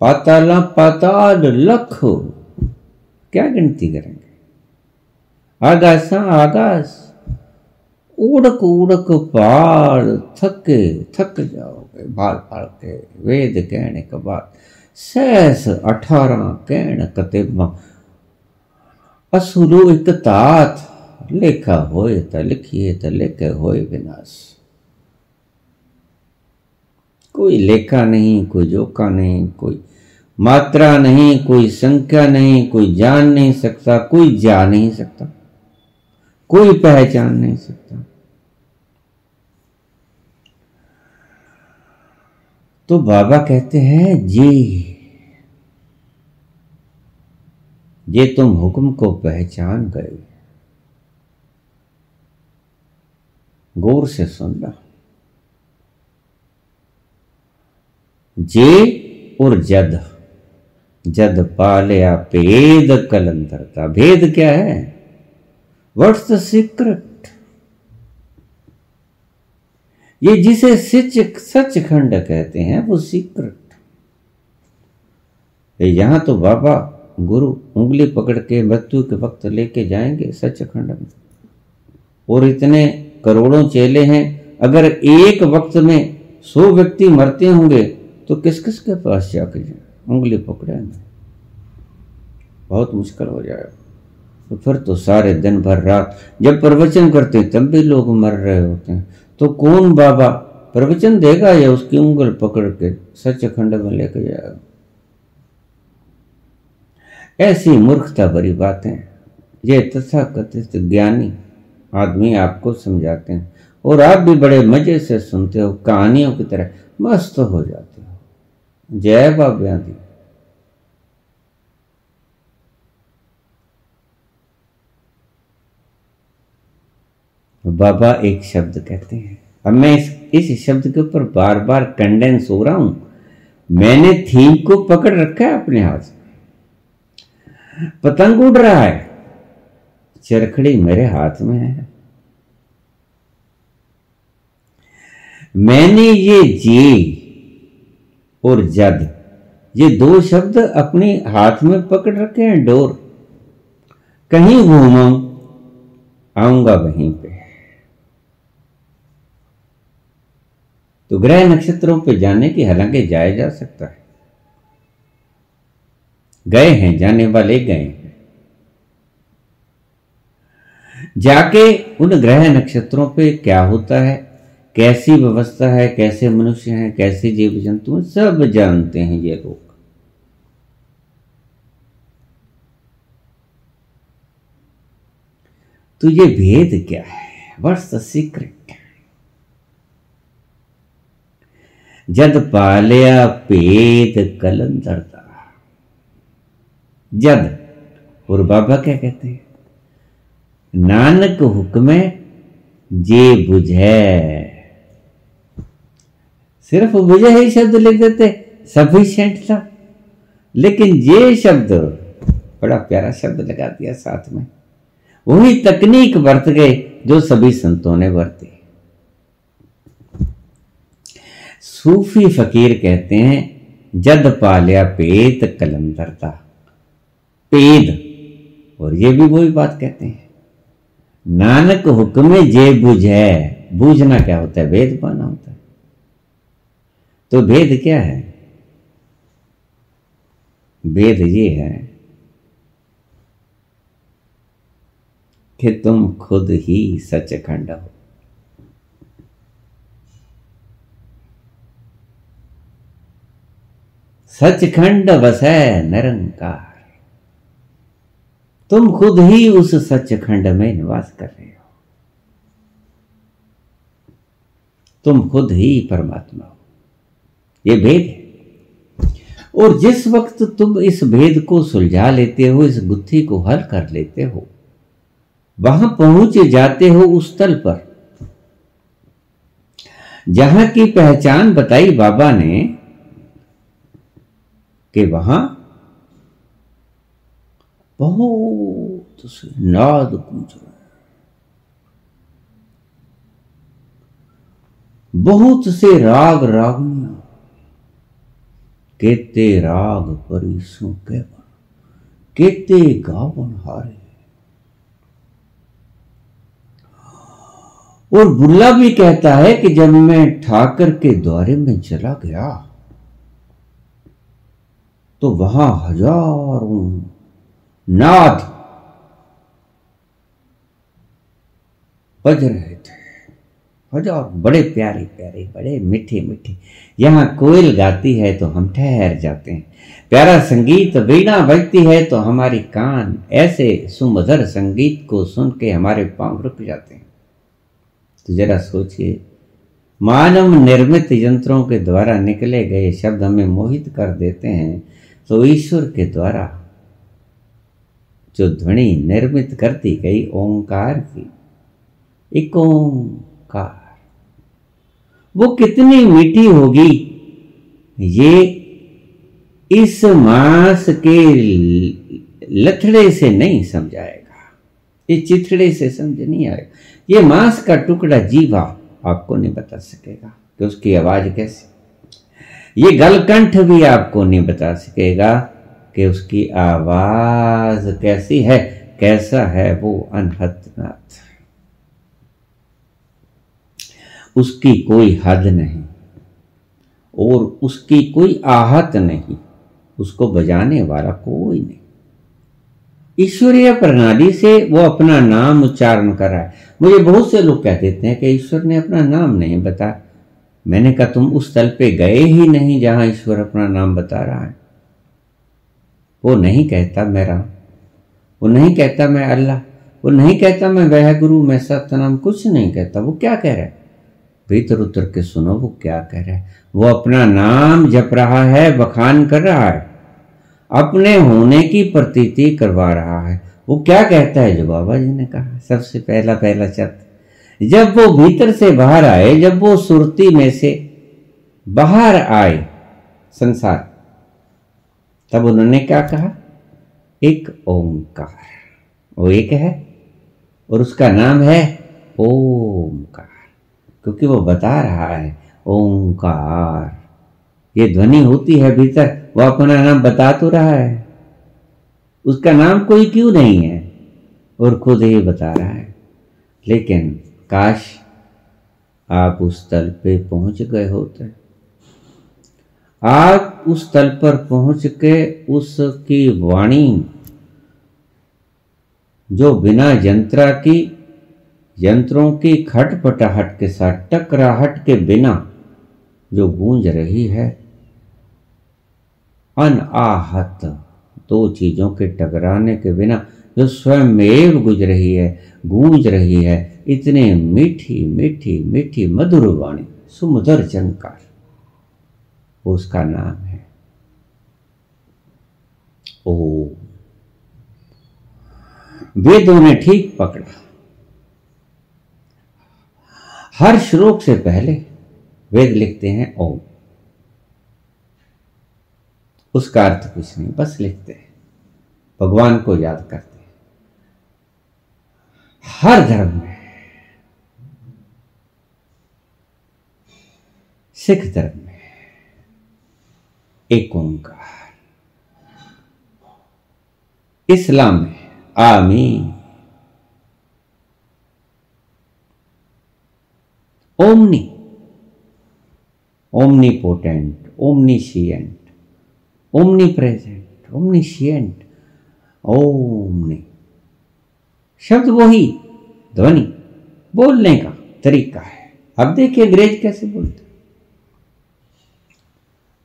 पाताला पाताल लख। क्या गिनती करेंगे? आगासा आगास उड़क उड़क पाल थके, थक जाओगे। बाल पाल के वेद कहने के बाद सैस अठारह कहण कतेबा असुरु एक तात। लेखा होए त लिखिए त लेखे होए विनाश। कोई लेखा नहीं, कोई जोखा नहीं, कोई मात्रा नहीं, कोई संख्या नहीं, कोई जान नहीं सकता, कोई जा नहीं सकता, कोई पहचान नहीं सकता। तो बाबा कहते हैं, जी, ये तुम हुक्म को पहचान गए। गौर से सुनना जे और जद। जद पालया पेद कलंदरता भेद क्या है? व्हाट्स द सीक्रेट ये जिसे सच सच खंड कहते हैं, वो सीक्रेट यहाँ तो बाबा गुरु उंगली पकड़ के मृत्यु के वक्त लेके जाएँगे सच खंड में। और इतने करोड़ों चेले हैं, अगर एक वक्त में सौ व्यक्ति मरते होंगे तो किस किस के पास जाके जाए? उंगली पकड़ेंगे बहुत मुश्किल हो जाएगा। तो फिर तो सारे दिन भर रात जब प्रवचन करते तब भी लोग मर रहे होते हैं। तो कौन बाबा प्रवचन देगा या उसकी उंगल पकड़ के सच खंड में लेके जाएगा? ऐसी मूर्खता भरी बातें। ये तथा कथित ज्ञानी आदमी आपको समझाते हैं और आप भी बड़े मज़े से सुनते हो, कहानियों की तरह मस्त हो जाते जय बाबा दी बाबा एक शब्द कहते हैं। अब मैं इस इस शब्द के ऊपर बार बार कंडेंस हो रहा हूँ। मैंने थीम को पकड़ रखा है अपने हाथ में पतंग उड़ रहा है। चरखड़ी मेरे हाथ में है। मैंने ये जे और जद। ये दो शब्द अपने हाथ में पकड़ रखे हैं, डोर। कहीं घूमा, आऊँगा वहीं पे। तो ग्रह नक्षत्रों पे जाने की हालाँकि जाया जा सकता है। गए हैं, जाने वाले गए हैं। जाके उन ग्रह नक्षत्रों पे क्या होता है? कैसी व्यवस्था है, कैसे मनुष्य हैं, कैसे जीव जंतु हैं, सब जानते हैं ये लोग। तो ये भेद क्या है? द सीक्रेट जद पालिया पेद कलंदरता जद और बाबा क्या कहते हैं? नानक हुक्म जे बुझे सिर्फ़ बुझे ही शब्द लिख देते सफिशियंट था। लेकिन ये शब्द, बड़ा प्यारा शब्द लगा दिया साथ में। वही तकनीक बरत गए जो सभी संतों ने बरती। सूफी फकीर कहते हैं, जद पालिया पेत कलंदरता पेद, और ये भी वही बात कहते हैं। नानक हुक्म जे बुझ है बूझना क्या होता है? वेद पाना होता है। तो भेद क्या है? भेद ये है कि तुम खुद ही सचखंड हो। सच सचखंड वसै निरंकार। तुम खुद ही उस सचखंड में निवास कर रहे हो। तुम खुद ही परमात्मा हो। ये भेद है। और जिस वक्त तुम इस भेद को सुलझा लेते हो, इस गुत्थी को हल कर लेते हो, वहाँ पहुँच जाते हो उस तल पर। जहाँ की पहचान बताई बाबा ने कि वहाँ बहुत से नाद गूंज रहे बहुत से राग रागनिया केते राग परिसु के केते गावन हारे। और बुल्ला भी कहता है कि जब मैं ठाकर के द्वारे में चला गया तो वहाँ हज़ारों नाद बज रहे थे हज़ार बड़े प्यारे प्यारे, बड़े मीठे मीठे। यहाँ कोयल गाती है तो हम ठहर जाते हैं। प्यारा संगीत वीणा बजती है तो हमारी कान ऐसे सुमधुर संगीत को सुन के हमारे पाँव रुक जाते हैं। तो जरा सोचिए, मानव निर्मित यंत्रों के द्वारा निकले गए शब्द हमें मोहित कर देते हैं तो ईश्वर के द्वारा जो ध्वनि निर्मित करती गई ओंकार की, एक ओंकार। वो कितनी मीठी होगी। ये इस मांस के लथड़े से नहीं समझाएगा। ये चिथड़े से समझ नहीं आएगा। ये मांस का टुकड़ा जीवा आपको नहीं बता सकेगा कि उसकी आवाज़ कैसी। ये गलकंठ भी आपको नहीं बता सकेगा कि उसकी आवाज़ कैसी है, कैसा है वो अनहतनाथ। उसकी कोई हद नहीं और उसकी कोई आहत नहीं, उसको बजाने वाला कोई नहीं। ईश्वरीय प्रणाली से वो अपना नाम उच्चारण कर रहा है। मुझे बहुत से लोग कह देते हैं कि ईश्वर ने अपना नाम नहीं बताया मैंने कहा, तुम उस तल पे गए ही नहीं जहाँ ईश्वर अपना नाम बता रहा है। वो नहीं कहता मैं राम, वो नहीं कहता मैं अल्लाह, वो नहीं कहता मैं वह गुरु, मैं सत्यनाम कुछ नहीं कहता। वो क्या कह रहा है? भीतर उतर के सुनो, वो क्या कह रहा है? वो अपना नाम जप रहा है, बखान कर रहा है। अपने होने की प्रतीति करवा रहा है। वो क्या कहता है? जो बाबा जी ने कहा, सबसे पहला पहला शब्द। जब वो भीतर से बाहर आए, जब वो सुरती में से बाहर आए संसार, तब उन्होंने क्या कहा? एक ओंकार। वो एक है और उसका नाम है ओंकार क्योंकि वो बता रहा है, ओंकार। ये ध्वनि होती है भीतर, वो अपना नाम बता तो रहा है। उसका नाम कोई क्यों नहीं है? और खुद ही बता रहा है। लेकिन काश आप उस तल पे पहुँच गए होते। आप उस तल पर पहुँच के उसकी वाणी, जो बिना यंत्रा की यंत्रों की खटपटाहट के साथ टकराहट के बिना जो गूंज रही है। अनआहत दो चीज़ों के टकराने के बिना जो स्वयं गुज रही है, गूंज रही है, इतने मीठी मीठी मीठी मधुर वाणी, सुमधुर चंकार उसका नाम है। ओ वेदों ने ठीक पकड़ा। हर श्लोक से पहले वेद लिखते हैं ओम। उसका अर्थ कुछ नहीं, बस लिखते हैं। भगवान को याद करते हैं। हर धर्म में सिख धर्म में एक ओंकार। इस्लाम में आमीन। Omni omnipotent omniscient omnipresent omniscient omni शब्द वही, ध्वनि, बोलने का तरीका है। अब देखिए अंग्रेज़ कैसे बोलते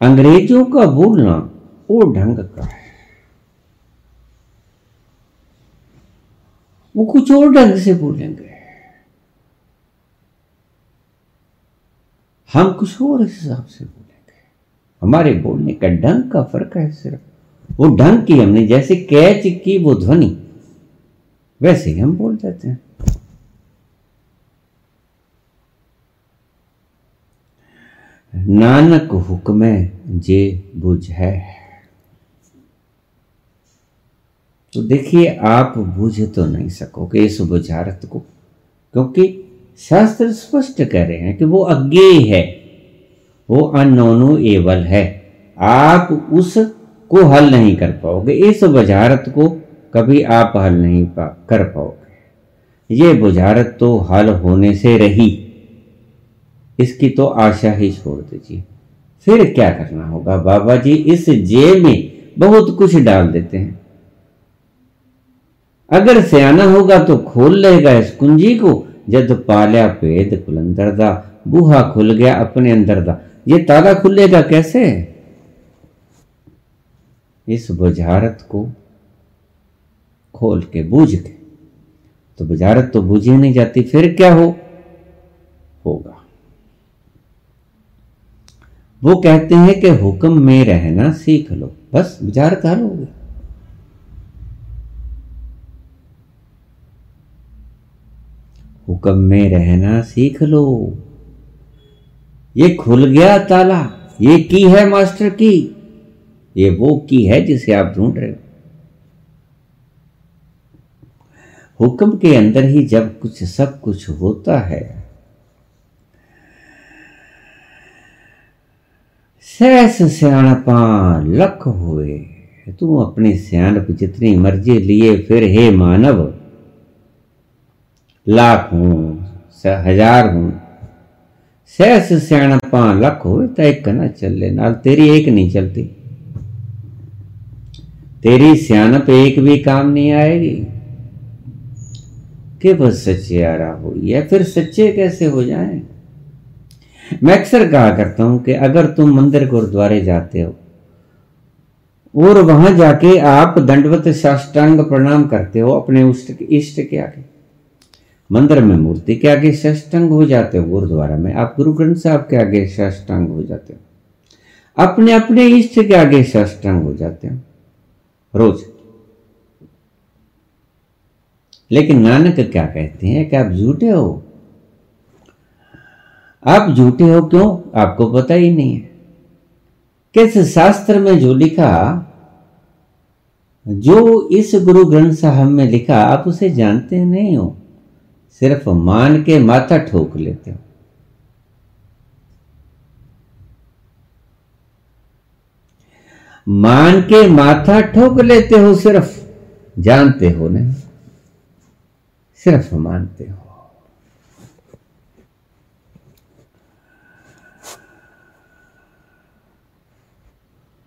अंग्रेज़ों का बोलना वो ढंग का है। वो कुछ और ढंग से बोलेंगे। हम कुछ और हिसाब से बोलेंगे। हमारे बोलने का ढंग का फ़र्क है सिर्फ़। वो ढंग की हमने, जैसे कैच की वो ध्वनि, वैसे ही हम बोल देते हैं। नानक हुक्म जे बुझ है। तो देखिए, आप बुझ तो नहीं सकोगे इस बुझारत को, क्योंकि शास्त्र स्पष्ट कह रहे हैं कि वो अज्ञेय है। वो अनोनु एवल है। आप उस को हल नहीं कर पाओगे। इस बुझारत को कभी आप हल नहीं पा, कर पाओगे। ये बुझारत तो हल होने से रही। इसकी तो आशा ही छोड़ दीजिए। फिर क्या करना होगा? बाबा जी इस जेब में बहुत कुछ डाल देते हैं। अगर सियाना होगा तो खोल लेगा इस कुंजी को। जद पालिया भेद खुलंदर दा बूहा खुल गया अपने अंदर दा। ये ताला खुलेगा कैसे? इस बुझारत को खोल के बूझ के। तो बुझारत तो बूझी नहीं जाती, फिर क्या हो? होगा। वो कहते हैं कि हुक्म में रहना सीख लो। बस बुझारत हल हो गई हुक्म में रहना सीख लो। ये खुल गया ताला, ये की है मास्टर की, ये वो की है जिसे आप ढूंढ रहे हो। हुक्म के अंदर ही जब कुछ सब कुछ होता है सहस सियाणपा लख हुए तू अपनी सियाणप जितनी मर्ज़ी लिए, फिर हे मानव लाख हूँ हज़ार हूँ। सहस सियाणपा लख हो तो एक ना चले। नाल तेरी एक नहीं चलती। तेरी सियाणप एक भी काम नहीं आएगी। कि बस सच्चे आ रहा हो? या फिर सच्चे कैसे हो जाए? मैं अक्सर कहा करता हूँ कि अगर तुम मंदिर गुरुद्वारे जाते हो, और वहाँ जाके आप दंडवत साष्टांग प्रणाम करते हो अपने इष्ट के आगे मंदिर में मूर्ति के आगे साष्टांग हो जाते हो, गुरुद्वारा में आप गुरु ग्रंथ साहब के आगे साष्टांग हो जाते हो। अपने अपने इष्ट के आगे साष्टांग हो जाते हो, रोज। लेकिन नानक क्या कहते हैं कि आप झूठे हो? आप झूठे हो क्यों? आपको पता ही नहीं है। किस शास्त्र में जो लिखा, जो इस गुरु ग्रंथ साहब में लिखा, आप उसे जानते नहीं हो। सिर्फ़ मान के माथा ठोक लेते हो। मान के माथा ठोक लेते हो सिर्फ़, जानते हो नहीं, सिर्फ़ मानते हो।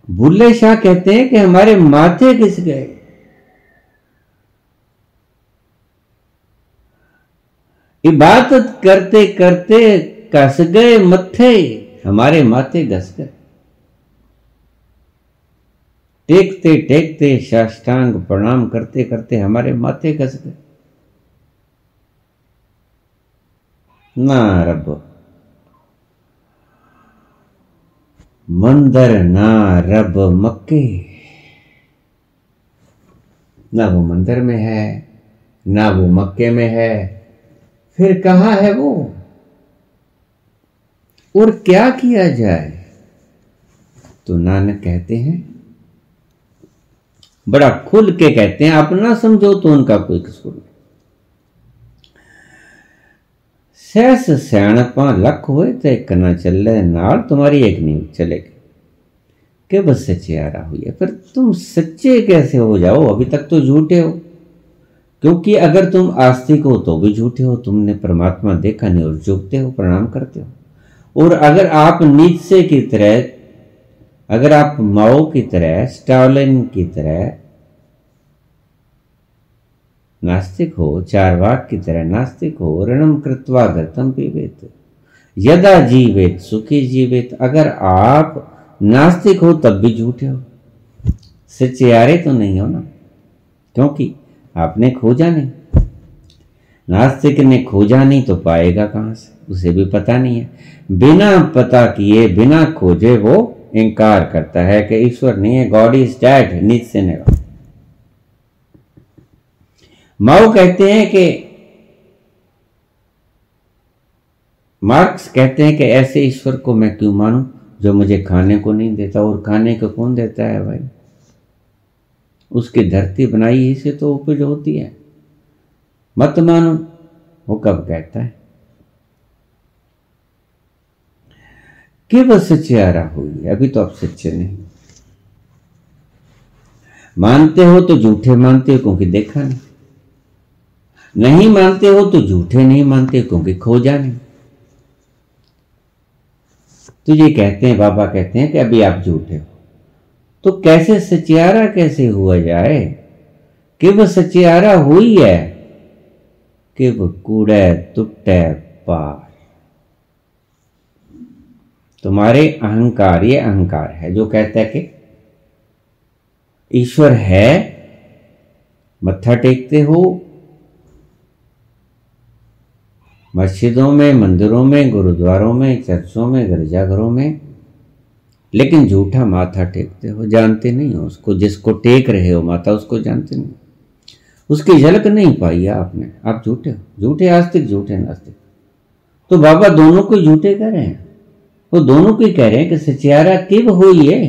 बुल्ले शाह कहते हैं कि हमारे माथे घिस गए। इबादत करते करते कस गए मथे हमारे माथे घस गए। टेकते टेकते साष्टांग प्रणाम करते करते हमारे माथे घस गए। ना रब, मंदर ना रब मक्के। ना वो मंदिर में है, ना वो मक्के में है फिर कहा है वो, और क्या किया जाए? तो नानक कहते हैं, बड़ा खुल के कहते हैं अपना समझो तो उनका कोई कसूर नहीं. सहस सियाणपा लख हुए तो एक ना चले नाल तुम्हारी एक नहीं चलेगी। कि बस सच्चे आ रहा हुई है? फिर तुम सच्चे कैसे हो जाओ? अभी तक तो झूठे हो। क्योंकि अगर तुम आस्तिक हो तो भी झूठे हो, तुमने परमात्मा देखा नहीं और झुकते हो, प्रणाम करते हो। और अगर आप नीचे की तरह, अगर आप माओ की तरह, स्टालिन की तरह नास्तिक हो चार वाक की तरह नास्तिक हो ऋणम कृत्वा गतम पीवेत यदा जीवेत, सुखी जीवेत, अगर आप नास्तिक हो तब भी झूठे हो। सच्चे तो नहीं हो ना? क्योंकि आपने खोजा नहीं। नास्तिक ने खोजा नहीं तो पाएगा कहाँ से? उसे भी पता नहीं है। बिना पता किए, बिना खोजे वो इनकार करता है कि ईश्वर नहीं है गॉड इज़ डैड नीचे ने माओ कहते हैं कि, मार्क्स कहते हैं कि ऐसे ईश्वर को मैं क्यों मानूं जो मुझे खाने को नहीं देता और खाने को कौन देता है भाई? उसकी धरती बनाई ही से तो उपज होती है। मत मानो, वो कब कहता है? कि वह सच्चे आ रहा हुई अभी तो आप सच्चे नहीं। मानते हो तो झूठे मानते हो, क्योंकि देखा नहीं। नहीं मानते हो तो झूठे नहीं मानते, क्योंकि खोजा नहीं। तो ये कहते हैं, बाबा कहते हैं कि अभी आप झूठे हो। तो कैसे सचियारा कैसे हुआ जाए? कि वह सचियारा हुई है? कि वह कूड़े तुट्टे पार। तुम्हारे अहंकार, ये अहंकार है जो कहता है कि ईश्वर है, मत्था टेकते हो। मस्जिदों में, मंदिरों में, गुरुद्वारों में, चर्चों में, गिरजाघरों में लेकिन झूठा माथा टेकते हो, जानते नहीं हो उसको, जिसको टेक रहे हो माता उसको जानते नहीं उसकी झलक नहीं पाई आपने। आप झूठे हो। झूठे आस्तिक, झूठे नास्तिक। तो बाबा दोनों को झूठे कह रहे हैं। वो दोनों को कह रहे हैं कि सचियारा किब हुई है?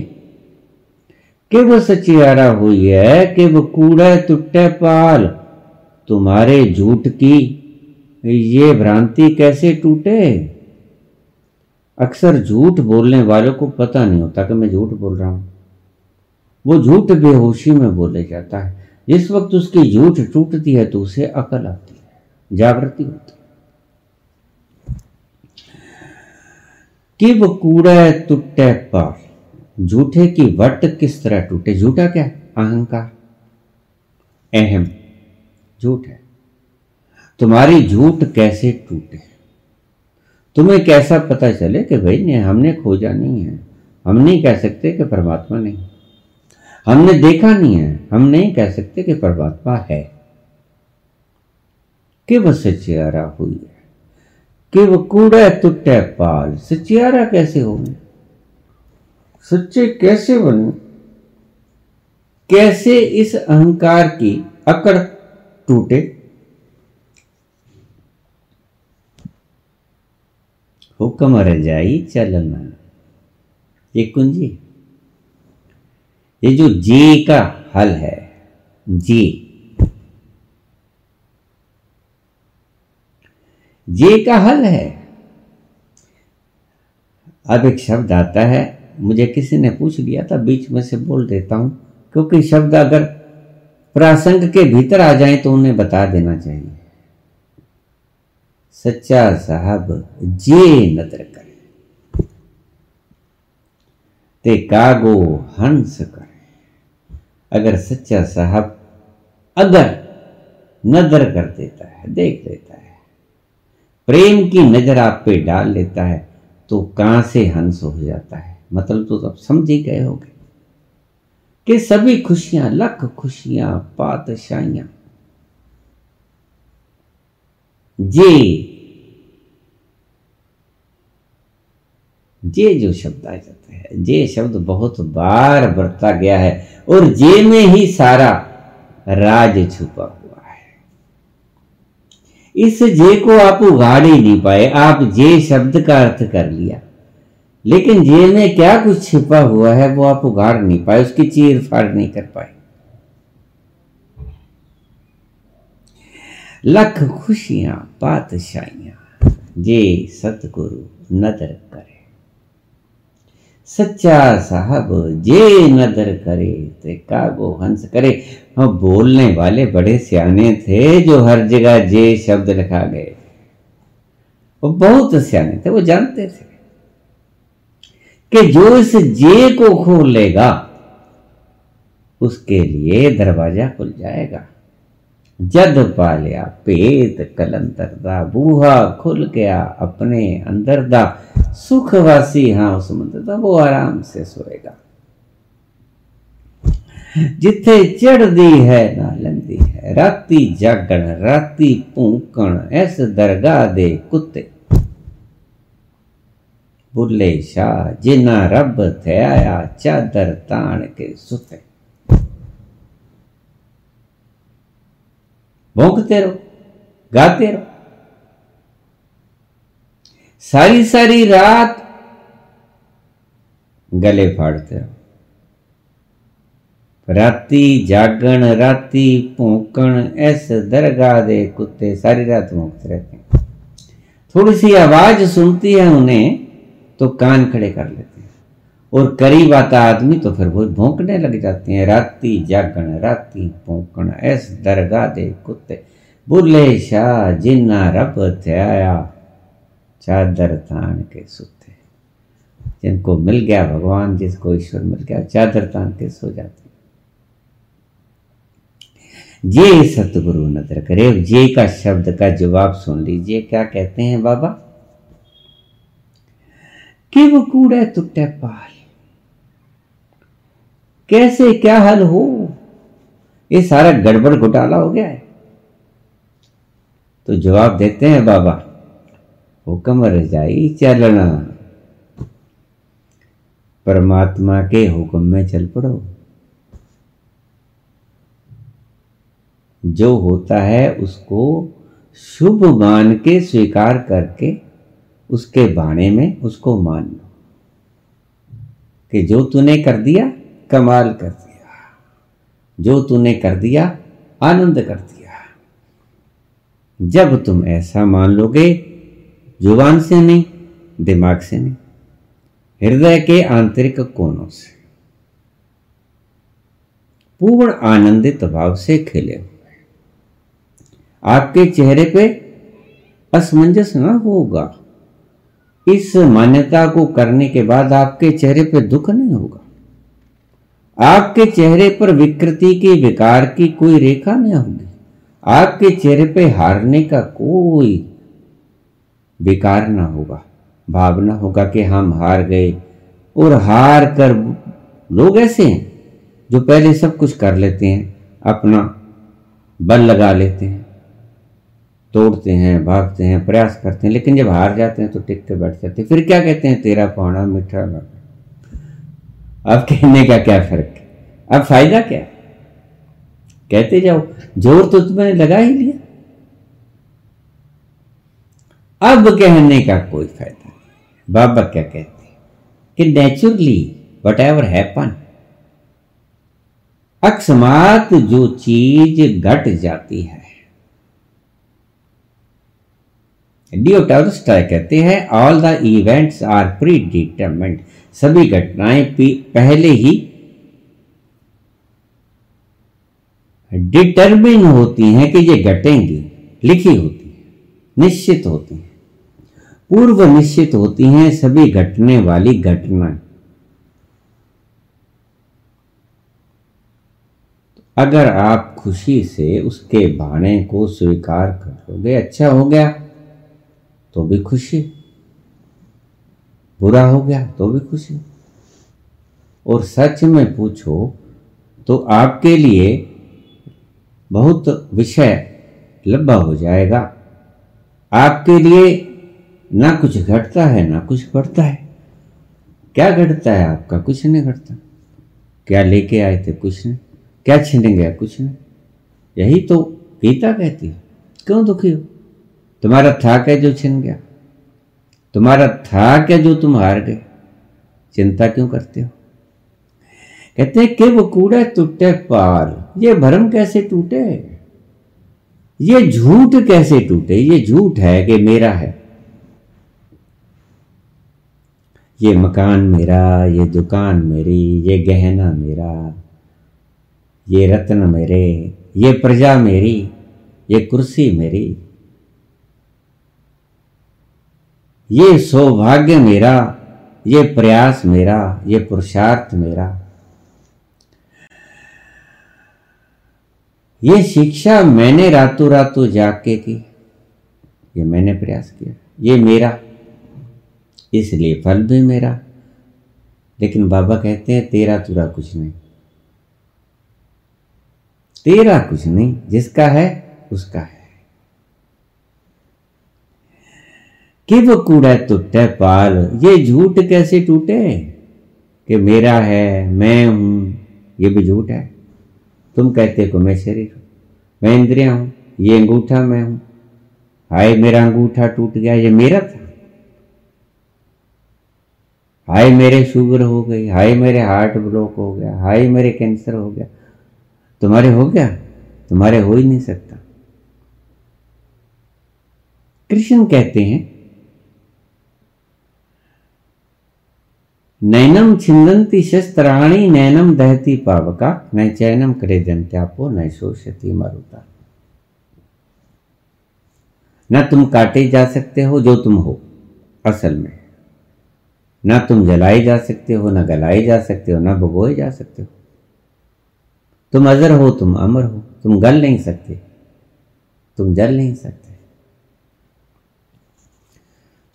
कि वो सचियारा हुई है? कि वो कूड़ा टुट्टे पाल? तुम्हारे झूठ की ये भ्रांति कैसे टूटे? अक्सर झूठ बोलने वालों को पता नहीं होता कि मैं झूठ बोल रहा हूँ। वो झूठ बेहोशी में बोले जाता है। जिस वक्त उसकी झूठ टूटती है तो उसे अकल आती है, जागृति होती कि वो कूड़ा टूटे पार? झूठे की वट किस तरह टूटे? झूठा क्या अहंकार। अहम। झूठ है। तुम्हारी झूठ कैसे टूटे? तुम्हें कैसा पता चले कि भाई नहीं हमने खोजा नहीं है? हम नहीं कह सकते कि परमात्मा नहीं। हमने देखा नहीं है। हम नहीं कह सकते कि परमात्मा है। कि वह सचियारा हुई है? कि वह कूड़ा टुटे पाल। सचियारा कैसे हो सच्चे कैसे बने कैसे इस अहंकार की अकड़ टूटे? हुक्म रजाई चलना। ये कुंजी? ये जो जे का हल है, जी। जे का हल है। अब एक शब्द आता है, मुझे किसी ने पूछ लिया था, बीच में से बोल देता हूँ, क्योंकि शब्द अगर प्रासंग के भीतर आ जाए तो उन्हें बता देना चाहिए। सच्चा साहब जे नदर करे। ते कागो हंस करे। अगर सच्चा साहब अगर नज़र कर देता है, देख लेता है, प्रेम की नज़र आप पे डाल लेता है तो कहाँ से हंस हो जाता है? मतलब तो सब समझ ही गए होगे कि सभी खुशियाँ, लख खुशियाँ पातशाइयाँ जे जे जो शब्द आ जाता है, जे शब्द बहुत बार बरता गया है और जे में ही सारा राज छुपा हुआ है। इस जे को आप उगाड़ ही नहीं पाए, आप जे शब्द का अर्थ कर लिया। लेकिन जे में क्या कुछ छिपा हुआ है, वो आप उगाड़ नहीं पाए, उसकी चीर फाड़ नहीं कर पाए। लख खुशियाँ पातशाइयाँ जे सतगुरु नदर करे सच्चा साहब, जे नदर करे, ते कागो हंस करे। हाँ बोलने वाले बड़े सियाने थे जो हर जगह जे शब्द लिखा गए। वो बहुत सियाने थे, वो जानते थे कि जो इस जे को खोल लेगा, उसके लिए दरवाज़ा खुल जाएगा। जद पालिया पेत कलंतर दा बूहा खुल गया अपने अंदर दा। सुखवासी हाँ उस मंदिर दा वो आराम से सोएगा। जिथे चढ़दी है, ना लंदी है। राती जागण, राती भूकण ऐस दरगाह दे कुत्ते। बुले शाह जिना रब थे आया, चादर तान के सुते। भोंकते रहो, गाते रहो। सारी सारी रात गले फाड़ते राती जागण, राती भूकण ऐसे दरगाह दे कुत्ते सारी रात भोंकते रहते हैं। थोड़ी सी आवाज़ सुनती है उन्हें तो कान खड़े कर लेते हैं। और करीब आता आदमी तो फिर वो भोंकने लग जाते हैं। राती जागण, राती भोंकण ऐस दरगाह दे कुत्ते। बुले, शाह, जिन्ना रब थे चादर तान के सुते। जिनको मिल गया भगवान, जिसको ईश्वर मिल गया, चादर तान के सो जाते। जे सतगुरु नज़र करे, जे का शब्द का जवाब सुन लीजिए, क्या कहते हैं बाबा? कि वो कूड़े तुट्टे पाल। कैसे क्या हल हो? ये सारा गड़बड़ घोटाला हो गया है। तो जवाब देते हैं बाबा हुक्म रजाई चलना। परमात्मा के हुक्म में चल पड़ो। जो होता है उसको शुभ मान के स्वीकार करके उसके बाणे में उसको मान लो। कि जो तूने कर दिया, कमाल कर दिया। जो तूने कर दिया, आनंद कर दिया। जब तुम ऐसा मान लोगे ज़ुबान से नहीं, दिमाग से नहीं, हृदय के आंतरिक कोनों से। पूर्ण आनंदित भाव से खिले हुए। आपके चेहरे पे असमंजस ना होगा। इस मान्यता को करने के बाद आपके चेहरे पे दुख नहीं होगा। आपके चेहरे पर विकृति के विकार की कोई रेखा नहीं होगी। आपके चेहरे पे हारने का कोई विकार ना होगा भावना होगा कि हम हार गए। और हार कर लोग ऐसे हैं जो पहले सब कुछ कर लेते हैं, अपना बल लगा लेते हैं, तोड़ते हैं, भागते हैं, प्रयास करते हैं, लेकिन जब हार जाते हैं तो टिक के बैठ जाते हैं। फिर क्या कहते हैं? तेरा पाना मीठा लगा। अब कहने का क्या फ़र्क है? अब फ़ायदा क्या? कहते जाओ, ज़ोर तो तुमने लगा ही लिया। अब कहने का कोई फ़ायदा नहीं। बाबा क्या कहते कि नेचुरली वट एवर हैपन अकस्मात जो चीज़ घट जाती है। डिओटॉलस्टाय कहते हैं? All the events are predetermined सभी घटनाएँ पहले ही डिटरमिन होती हैं कि ये घटेंगी, लिखी होती निश्चित होती हैं। पूर्व निश्चित होती हैं सभी घटने वाली घटनाएँ। अगर आप खुशी से उसके भाने को स्वीकार कर लोगे अच्छा हो गया तो भी खुशी। बुरा हो गया तो भी खुशी। और सच में पूछो तो आपके लिए बहुत विषय लंबा हो जाएगा। आपके लिए ना कुछ घटता है, ना कुछ बढ़ता है। क्या घटता है आपका? कुछ नहीं घटता। क्या लेके आए थे? कुछ नहीं। क्या छिन गया? कुछ नहीं। यही तो गीता कहती है। क्यों दुखी हो? तुम्हारा था क्या जो छिन गया? तुम्हारा था क्या जो तुम हार गए? चिंता क्यों करते हो? कहते हैं, कि वो कूड़े टूटे पाल ये भरम कैसे टूटे? ये झूठ कैसे टूटे? ये झूठ है कि मेरा है? ये मकान मेरा, ये दुकान मेरी, ये गहना मेरा, ये रत्न मेरे, ये प्रजा मेरी, ये कुर्सी मेरी, ये सौभाग्य मेरा, ये प्रयास मेरा, ये पुरुषार्थ मेरा। ये शिक्षा मैंने रातों रातों जाके की ये मैंने प्रयास किया। ये मेरा। इसलिए फल भी मेरा। लेकिन बाबा कहते हैं, तेरा तुरा कुछ नहीं। तेरा कुछ नहीं। जिसका है, उसका है। कि वो कूड़ा टूटे पाल? ये झूठ कैसे टूटे? कि मेरा है, मैं हूँ, ये भी झूठ है। तुम कहते को मैं शरीर हूँ, मैं इंद्रिया हूँ, ये अंगूठा मैं हूँ। हाय, मेरा अंगूठा टूट गया, ये मेरा था। हाय, मेरे शुगर हो गई, हाय, मेरे हार्ट ब्लॉक हो गया, हाय, मेरे कैंसर हो गया। तुम्हारे हो गया? तुम्हारे हो ही नहीं सकता। कृष्ण कहते हैं नैनम छिंदंती शस्त्राणी नैनम दहती पावका। न चैनम करे दंत्यापो न शोषती मरुता। न तुम काटे जा सकते हो जो तुम हो, असल में। न तुम जलाए जा सकते हो, न गलाए जा सकते हो, न भगोए जा सकते हो। तुम अजर हो, तुम अमर हो, तुम गल नहीं सकते, तुम जल नहीं सकते।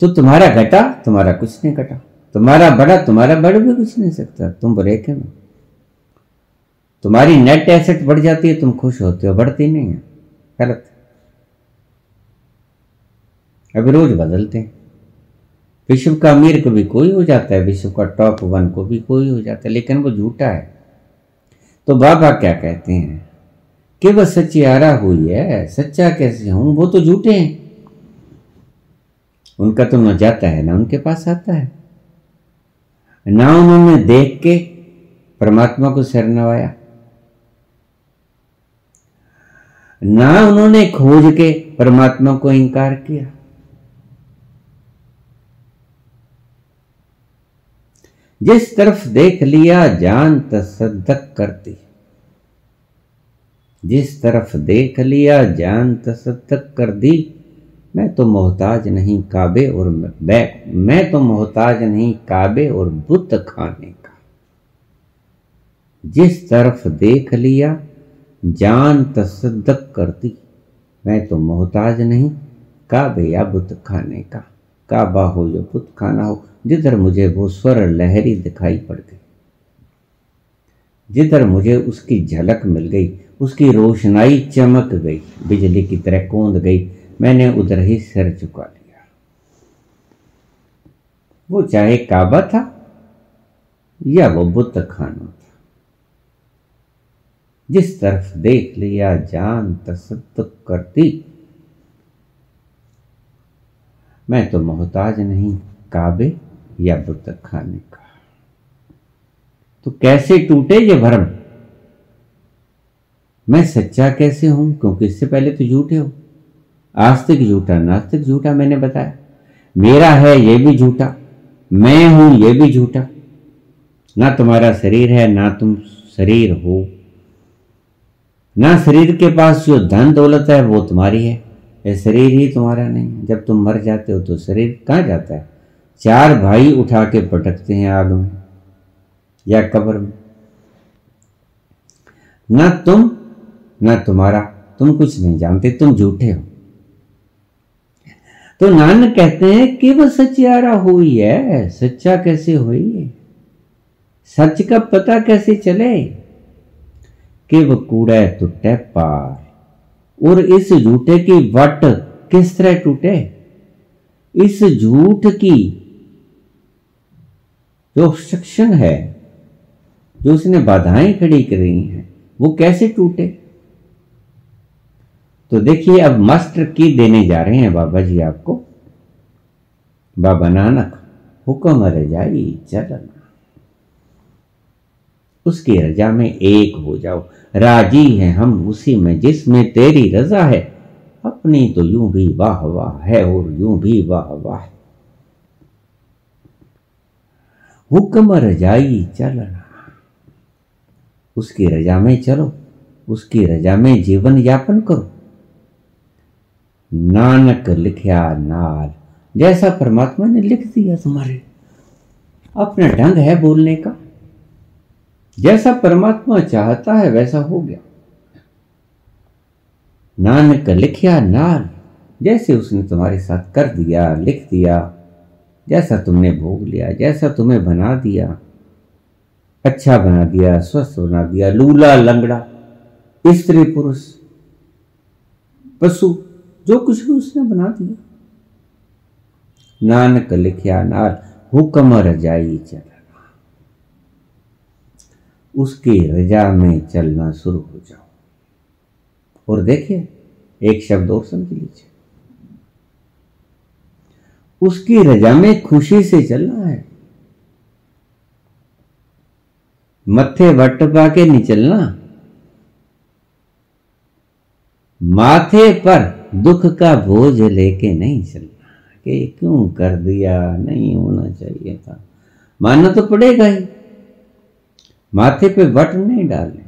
तो तुम्हारा घटा, तुम्हारा कुछ नहीं घटा। तुम्हारा बड़ा, तुम्हारा बढ़ भी कुछ नहीं सकता। तुम ब्रेक में तुम्हारी नेट एसेट बढ़ जाती है, तुम खुश होते हो, बढ़ती नहीं है। गलत। अभी रोज बदलते हैं। विश्व का अमीर को भी कोई हो जाता है, विश्व का टॉप वन को भी कोई हो जाता है, लेकिन वो झूठा है। तो बाबा क्या कहते हैं? कि वह सच्ची आरा हुई है, सच्चा कैसे हूँ? वो तो झूठे हैं। उनका तो न जाता है, ना उनके पास आता है। ना उन्होंने देख के परमात्मा को सिर नवाया। ना उन्होंने खोज के परमात्मा को इंकार किया। जिस तरफ़ देख लिया, जान तसदक करती। जिस तरफ़ देख लिया, जान तसदक कर दी। मैं तो मोहताज नहीं काबे और मैं तो मोहताज नहीं काबे और बुत खाने का। जिस तरफ़ देख लिया, जान तसदक करती मैं तो मोहताज नहीं काबे या बुत खाने का। काबा हो या बुत खाना हो, जिधर मुझे वो स्वर लहरी दिखाई पड़ गई। जिधर मुझे उसकी झलक मिल गई, उसकी रोशनाई चमक गई, बिजली की तरह कूद गई मैंने उधर ही सिर झुका लिया। वो चाहे काबा था या वो बुत खाना था। जिस तरफ़ देख लिया, जान तसद्दुक करती। मैं तो मोहताज नहीं, काबे या बुत खाने का। तो कैसे टूटे ये भरम? मैं सच्चा कैसे हूँ? क्योंकि इससे पहले तो झूठे हो। आस्तिक झूठा, नास्तिक झूठा मैंने बताया। मेरा है ये भी झूठा, मैं हूँ ये भी झूठा। ना तुम्हारा शरीर है, ना तुम शरीर हो। ना शरीर के पास जो धन दौलत है, वो तुम्हारी है। ये शरीर ही तुम्हारा नहीं है। जब तुम मर जाते हो तो शरीर कहाँ जाता है? चार भाई उठा के पटकते हैं आग में या कब्र में। ना तुम, ना तुम्हारा। तुम कुछ नहीं जानते, तुम झूठे हो। तो नानक कहते हैं कि वह सचियारा हुई है। सच्चा कैसे हुई? है सच का पता कैसे चले? कि वह कूड़े टूटे पार। और इस झूठे की वट किस तरह टूटे? इस झूठ की जो शिक्षण है, जो उसने बाधाएँ खड़ी करी हैं, वो कैसे टूटे? तो देखिए, अब मास्टर की देने जा रहे हैं बाबा जी आपको। बाबा नानक, हुक्म रजाई चलना। उसकी रजा में एक हो जाओ। राज़ी है हम उसी में जिसमें तेरी रजा है। अपनी तो यूँ भी वाह वाह है और यूँ भी वाह वाह। हुक्म रजाई चलना। उसकी रजा में चलो, उसकी रजा में जीवन यापन करो। नानक लिखया नाल, जैसा परमात्मा ने लिख दिया तुम्हारे। अपना ढंग है बोलने का। जैसा परमात्मा चाहता है वैसा हो गया। नानक लिखया नाल, जैसे उसने तुम्हारे साथ कर दिया, लिख दिया, जैसा तुमने भोग लिया, जैसा तुम्हें बना दिया अच्छा बना दिया, स्वस्थ बना दिया, लूला लंगड़ा, स्त्री पुरुष, पशु जो कुछ भी उसने बना दिया। नानक लिखिया नाल हुक्म रजाई चलना। उसकी रजा में चलना शुरू हो जाओ। और देखिए, एक शब्द और समझ लीजिए। उसकी रजा में खुशी से चलना है। मत्थे वट पा के नहीं चलना। माथे पर दुख का बोझ लेके नहीं चलना। कि क्यों कर दिया? नहीं होना चाहिए था। मानना तो पड़ेगा ही। माथे पे वट नहीं डालने।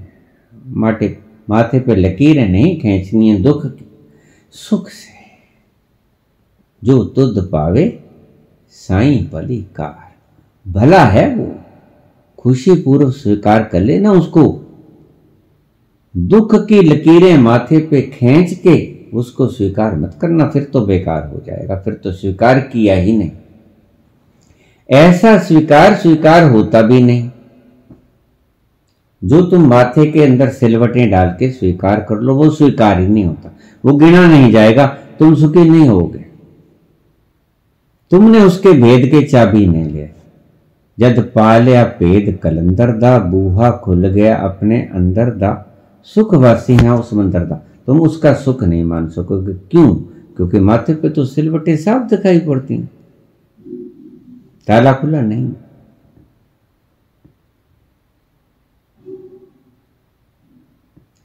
माटे, माथे पे लकीरें नहीं खींचनी है दुख की। सुख से। जो तुद पावे, साई भली कार। भला है वो। खुशी पूर्व स्वीकार कर लेना उसको। दुख की लकीरें माथे पे खींच के उसको स्वीकार मत करना, फिर तो बेकार हो जाएगा, फिर तो स्वीकार किया ही नहीं। ऐसा स्वीकार स्वीकार होता भी नहीं। जो तुम माथे के अंदर सिलवटें डाल के स्वीकार कर लो, वो स्वीकार ही नहीं होता। वो गिना नहीं जाएगा, तुम सुखी नहीं होगे। तुमने उसके भेद के चाबी नहीं लिया। जद पा लिया भेद कलंदर दा, बूहा खुल गया अपने अंदर दा। सुख वासी है उस मंदिर दा। तुम उसका सुख नहीं मान सकोगे। क्यों? क्योंकि माथे पे तो सिलवटें साफ़ दिखाई पड़ती हैं। ताला खुला नहीं।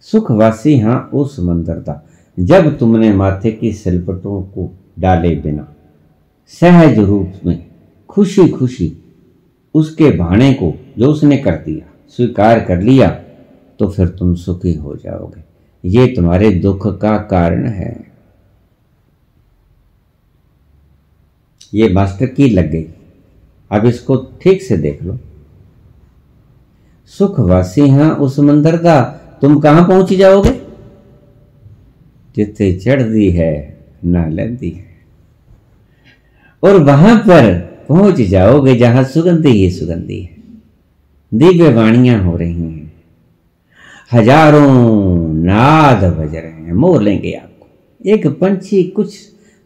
सुखवासी हाँ उस मंदिर था, जब तुमने माथे की सिलपटों को डाले बिना। सहज रूप में खुशी खुशी उसके भाणे को जो उसने कर दिया, स्वीकार कर लिया तो फिर तुम सुखी हो जाओगे। ये तुम्हारे दुख का कारण है। ये मास्टर की लग गई। अब इसको ठीक से देख लो। सुखवासी हाँ उस मंदिर का तुम कहाँ पहुँच जाओगे? जिथे चढ़ दी है, ना लेती है। और वहाँ पर पहुँच जाओगे जहाँ सुगंधी ही सुगंधी है। दिव्य वाणियाँ हो रही हैं। हज़ारों नाद बज रहे हैं, मोर लेंगे आपको। एक पंछी कुछ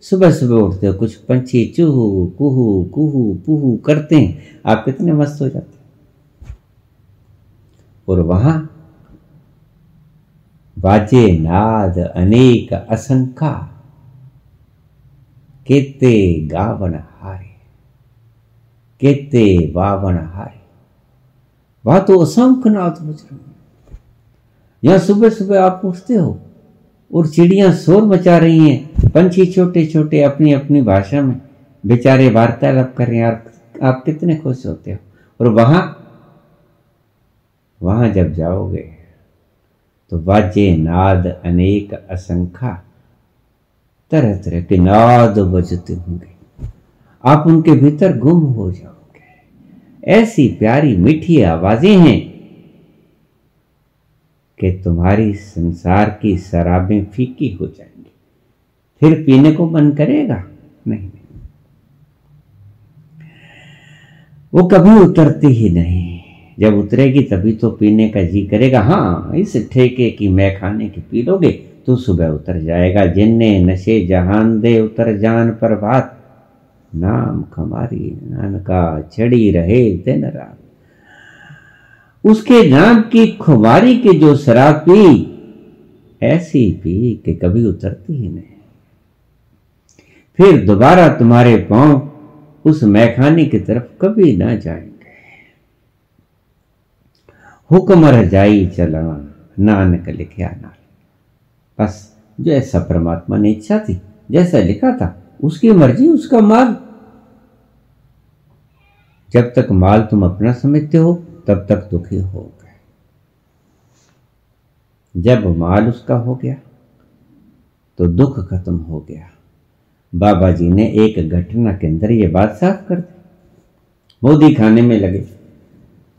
सुबह सुबह उठते हो, कुछ पंछी चूहू, कुहू कुहू, पुहू करते हैं। आप कितने मस्त हो जाते हैं। और वहाँ बाजे नाद अनेक असंख्या केते गावन हारे, केते वावन हारे। वहाँ तो असंख्य नाद बज रहे हैं। यहाँ सुबह सुबह आप उठते हो और चिड़ियाँ शोर मचा रही हैं, पंछी छोटे छोटे अपनी अपनी भाषा में बेचारे वार्तालाप कर रहे हैं। आप कितने खुश होते हो? और वहाँ वहाँ जब जाओगे तो वाजे नाद अनेक असंख्या तरह तरह के नाद बजते होंगे। आप उनके भीतर गुम हो जाओगे। ऐसी प्यारी मीठी आवाज़ें हैं कि तुम्हारी संसार की शराबें फीकी हो जाएँगी। फिर पीने को मन करेगा? नहीं वो कभी उतरती ही नहीं। जब उतरेगी तभी तो पीने का जी करेगा। हाँ इस ठेके की मैं खाने की पी लोगे तो सुबह उतर जाएगा। जिन्ने नशे जहान दे उतर जान पर बात। नाम खमारी नानका, चढ़ी रहे दिन रात। उसके नाम की खुमारी की जो शराब पी, ऐसी पी कि कभी उतरती ही नहीं। फिर दोबारा तुम्हारे पाँव उस मैखाने की तरफ़ कभी ना जाएँगे। हुक्म रजाई चला, नानक लिखा नाल। बस जो ऐसा परमात्मा ने इच्छा थी, जैसा लिखा था, उसकी मर्ज़ी, उसका माल। जब तक माल तुम अपना समझते हो तब तक दुखी हो गए। जब माल उसका हो गया तो दुख खत्म हो गया। बाबा जी ने एक घटना के अंदर ये बात साफ़ कर दी। मोदी खाने में लगे।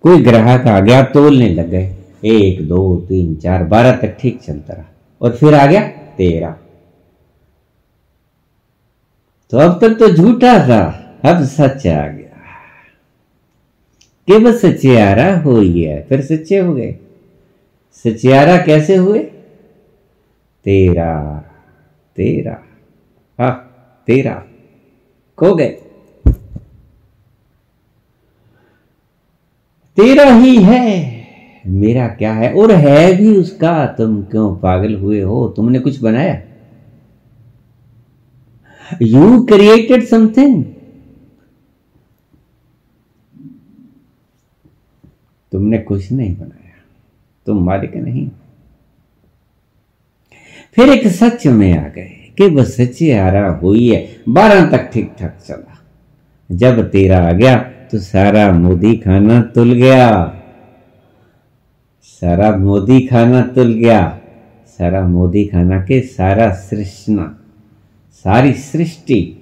कोई ग्राहक आ गया तोलने लग गए। एक, दो, तीन, चार, बारह तक ठीक चलता रहा। और फिर आ गया तेरह तो अब तक तो झूठा था। अब सच आ गया। कि बस सचियारा हो गया फिर सच्चे हो गए। सचियारा कैसे हुए? तेरा तेरा। हा, तेरा। खो गए। तेरा ही है, मेरा क्या है? और है भी उसका, तुम क्यों पागल हुए हो? तुमने कुछ बनाया? यू क्रिएटेड समथिंग तुमने कुछ नहीं बनाया। तुम मालिक नहीं। फिर एक सच में आ गए कि वह सच्ची आरा हुई है। बारह तक ठीक ठाक चला। जब तेरा आ गया तो सारा मोदी खाना तुल गया। सारा मोदी खाना तुल गया। सारा मोदी खाना के सारा सृष्णा, सारी सृष्टि,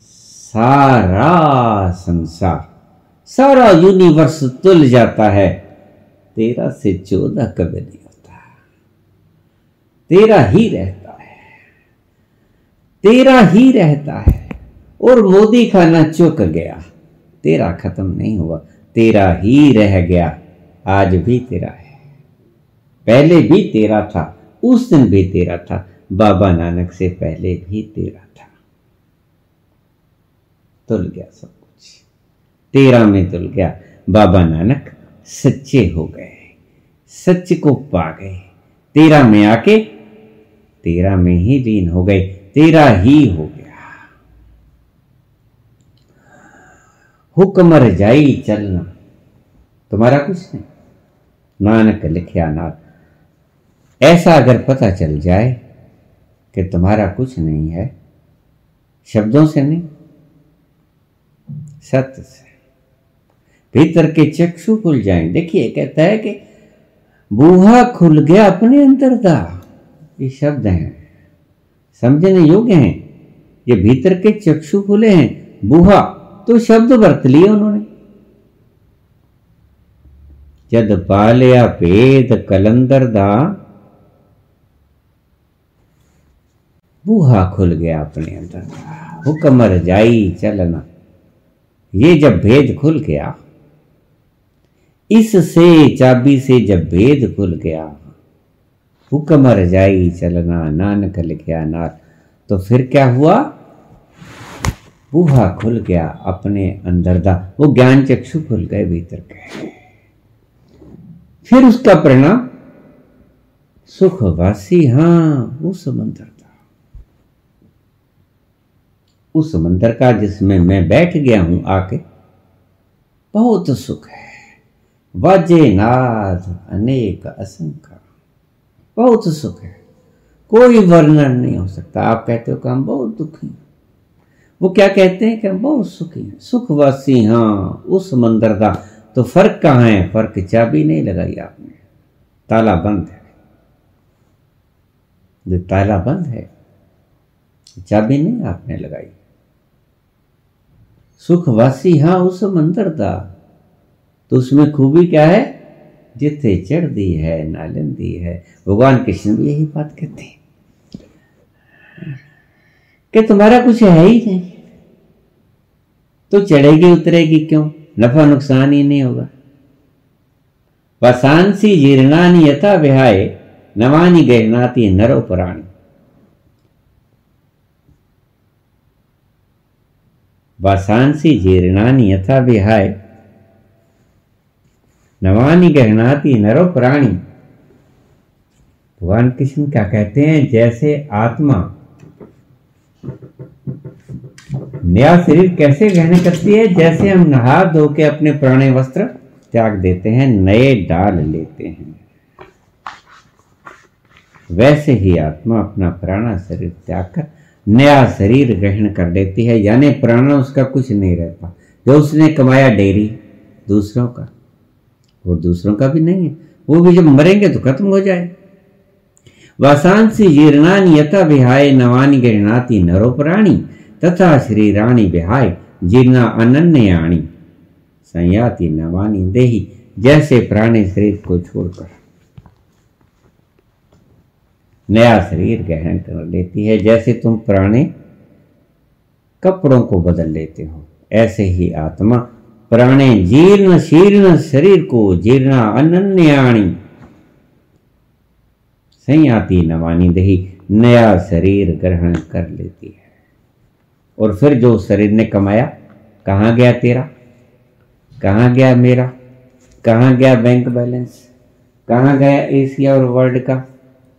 सारा संसार। सारा यूनिवर्स तुल जाता है। तेरा से चौदह कभी नहीं होता। तेरा ही रहता है। तेरा ही रहता है। और मोदी खाना चुक गया। तेरा खत्म नहीं हुआ। तेरा ही रह गया। आज भी तेरा है। पहले भी तेरा था। उस दिन भी तेरा था। बाबा नानक से पहले भी तेरा था। तुल गया सब। कुछ तेरा में तुल गया। बाबा नानक सच्चे हो गए सच को पा गए। तेरा में आके तेरा में ही लीन हो गए तेरा ही हो गया। हुक्म रजाई चलना, तुम्हारा कुछ नहीं। नानक लिखिया नाथ ऐसा अगर पता चल जाए कि तुम्हारा कुछ नहीं है, शब्दों से नहीं, सत्य से। भीतर के चक्षु खुल जाए। देखिए, कहता है कि बूहा खुल गया अपने अंदर का ये शब्द हैं। समझने योग्य हैं? ये भीतर के चक्षु खुले हैं, बूहा तो शब्द बरत लिए उन्होंने। जद पालिया भेद कलंदर दा, बूहा खुल गया अपने अंदर हुक्म रजाई चलना। ये जब भेद खुल गया इससे चाबी से जब भेद खुल गया, हुक्म रजाई चलना नानक लिखया नार। तो फिर क्या हुआ? बूहा खुल गया अपने अंदर दा वो ज्ञान चक्षु खुल गए भीतर के। फिर उसका परिणाम, सुखवासी हाँ वो समंदर था। उस समंदर का जिसमें मैं बैठ गया हूँ आके, बहुत सुख है। वाजे नाद अनेक असंख्य। बहुत सुख है। कोई वर्णन नहीं हो सकता। आप कहते हो कि हम बहुत दुखी वो क्या कहते हैं कि हम बहुत सुखी हैं? सुखवासी हाँ उस मंदिर का तो फ़र्क कहाँ है? फ़र्क चाबी नहीं लगाई आपने। ताला बंद है। जो ताला बंद है, चाबी नहीं आपने लगाई। सुखवासी हाँ उस मंदिर का तो उसमें खूबी क्या है? जिथे चढ़ दी है नालन दी है। भगवान कृष्ण भी यही बात कहते हैं। कि तुम्हारा कुछ है ही नहीं। तो चढ़ेगी, उतरेगी क्यों? नफा नुकसान ही नहीं होगा। वसांसी जीर्णानी यथा विहाय नवानी गहनाती नरो पुराणी। वसांसी जीर्णानी यथा विहाय नवानी गहनाती नरो प्राणी। भगवान कृष्ण क्या कहते हैं? जैसे आत्मा। नया शरीर कैसे गहने करती है? जैसे हम नहा धो के अपने पुराने वस्त्र त्याग देते हैं, नए डाल लेते हैं। वैसे ही आत्मा अपना पुराना शरीर त्याग कर नया शरीर ग्रहण कर लेती है। यानी पुराना उसका कुछ नहीं रहता। जो उसने कमाया डेरी, दूसरों का। वो दूसरों का भी नहीं है। वो भी जब मरेंगे तो खत्म हो जाए। वासांसी जीर्णानी यथा विहाय नवानी गृहणाती नरो प्राणी, तथा श्री रानी विहाय जीर्णा अनन्याणी संयाति नवानी देही, जैसे प्राणी शरीर को छोड़कर। नया शरीर ग्रहण कर लेती है, जैसे तुम पुराने कपड़ों को बदल लेते हो, ऐसे ही आत्मा प्राणे जीर्ण शीर्ण शरीर को जीर्ण अनन्याणी संयाति नवानी दही, नया शरीर ग्रहण कर लेती है। और फिर जो शरीर ने कमाया, कहाँ गया तेरा? कहाँ गया मेरा? कहाँ गया बैंक बैलेंस? कहाँ गया एशिया और वर्ल्ड का?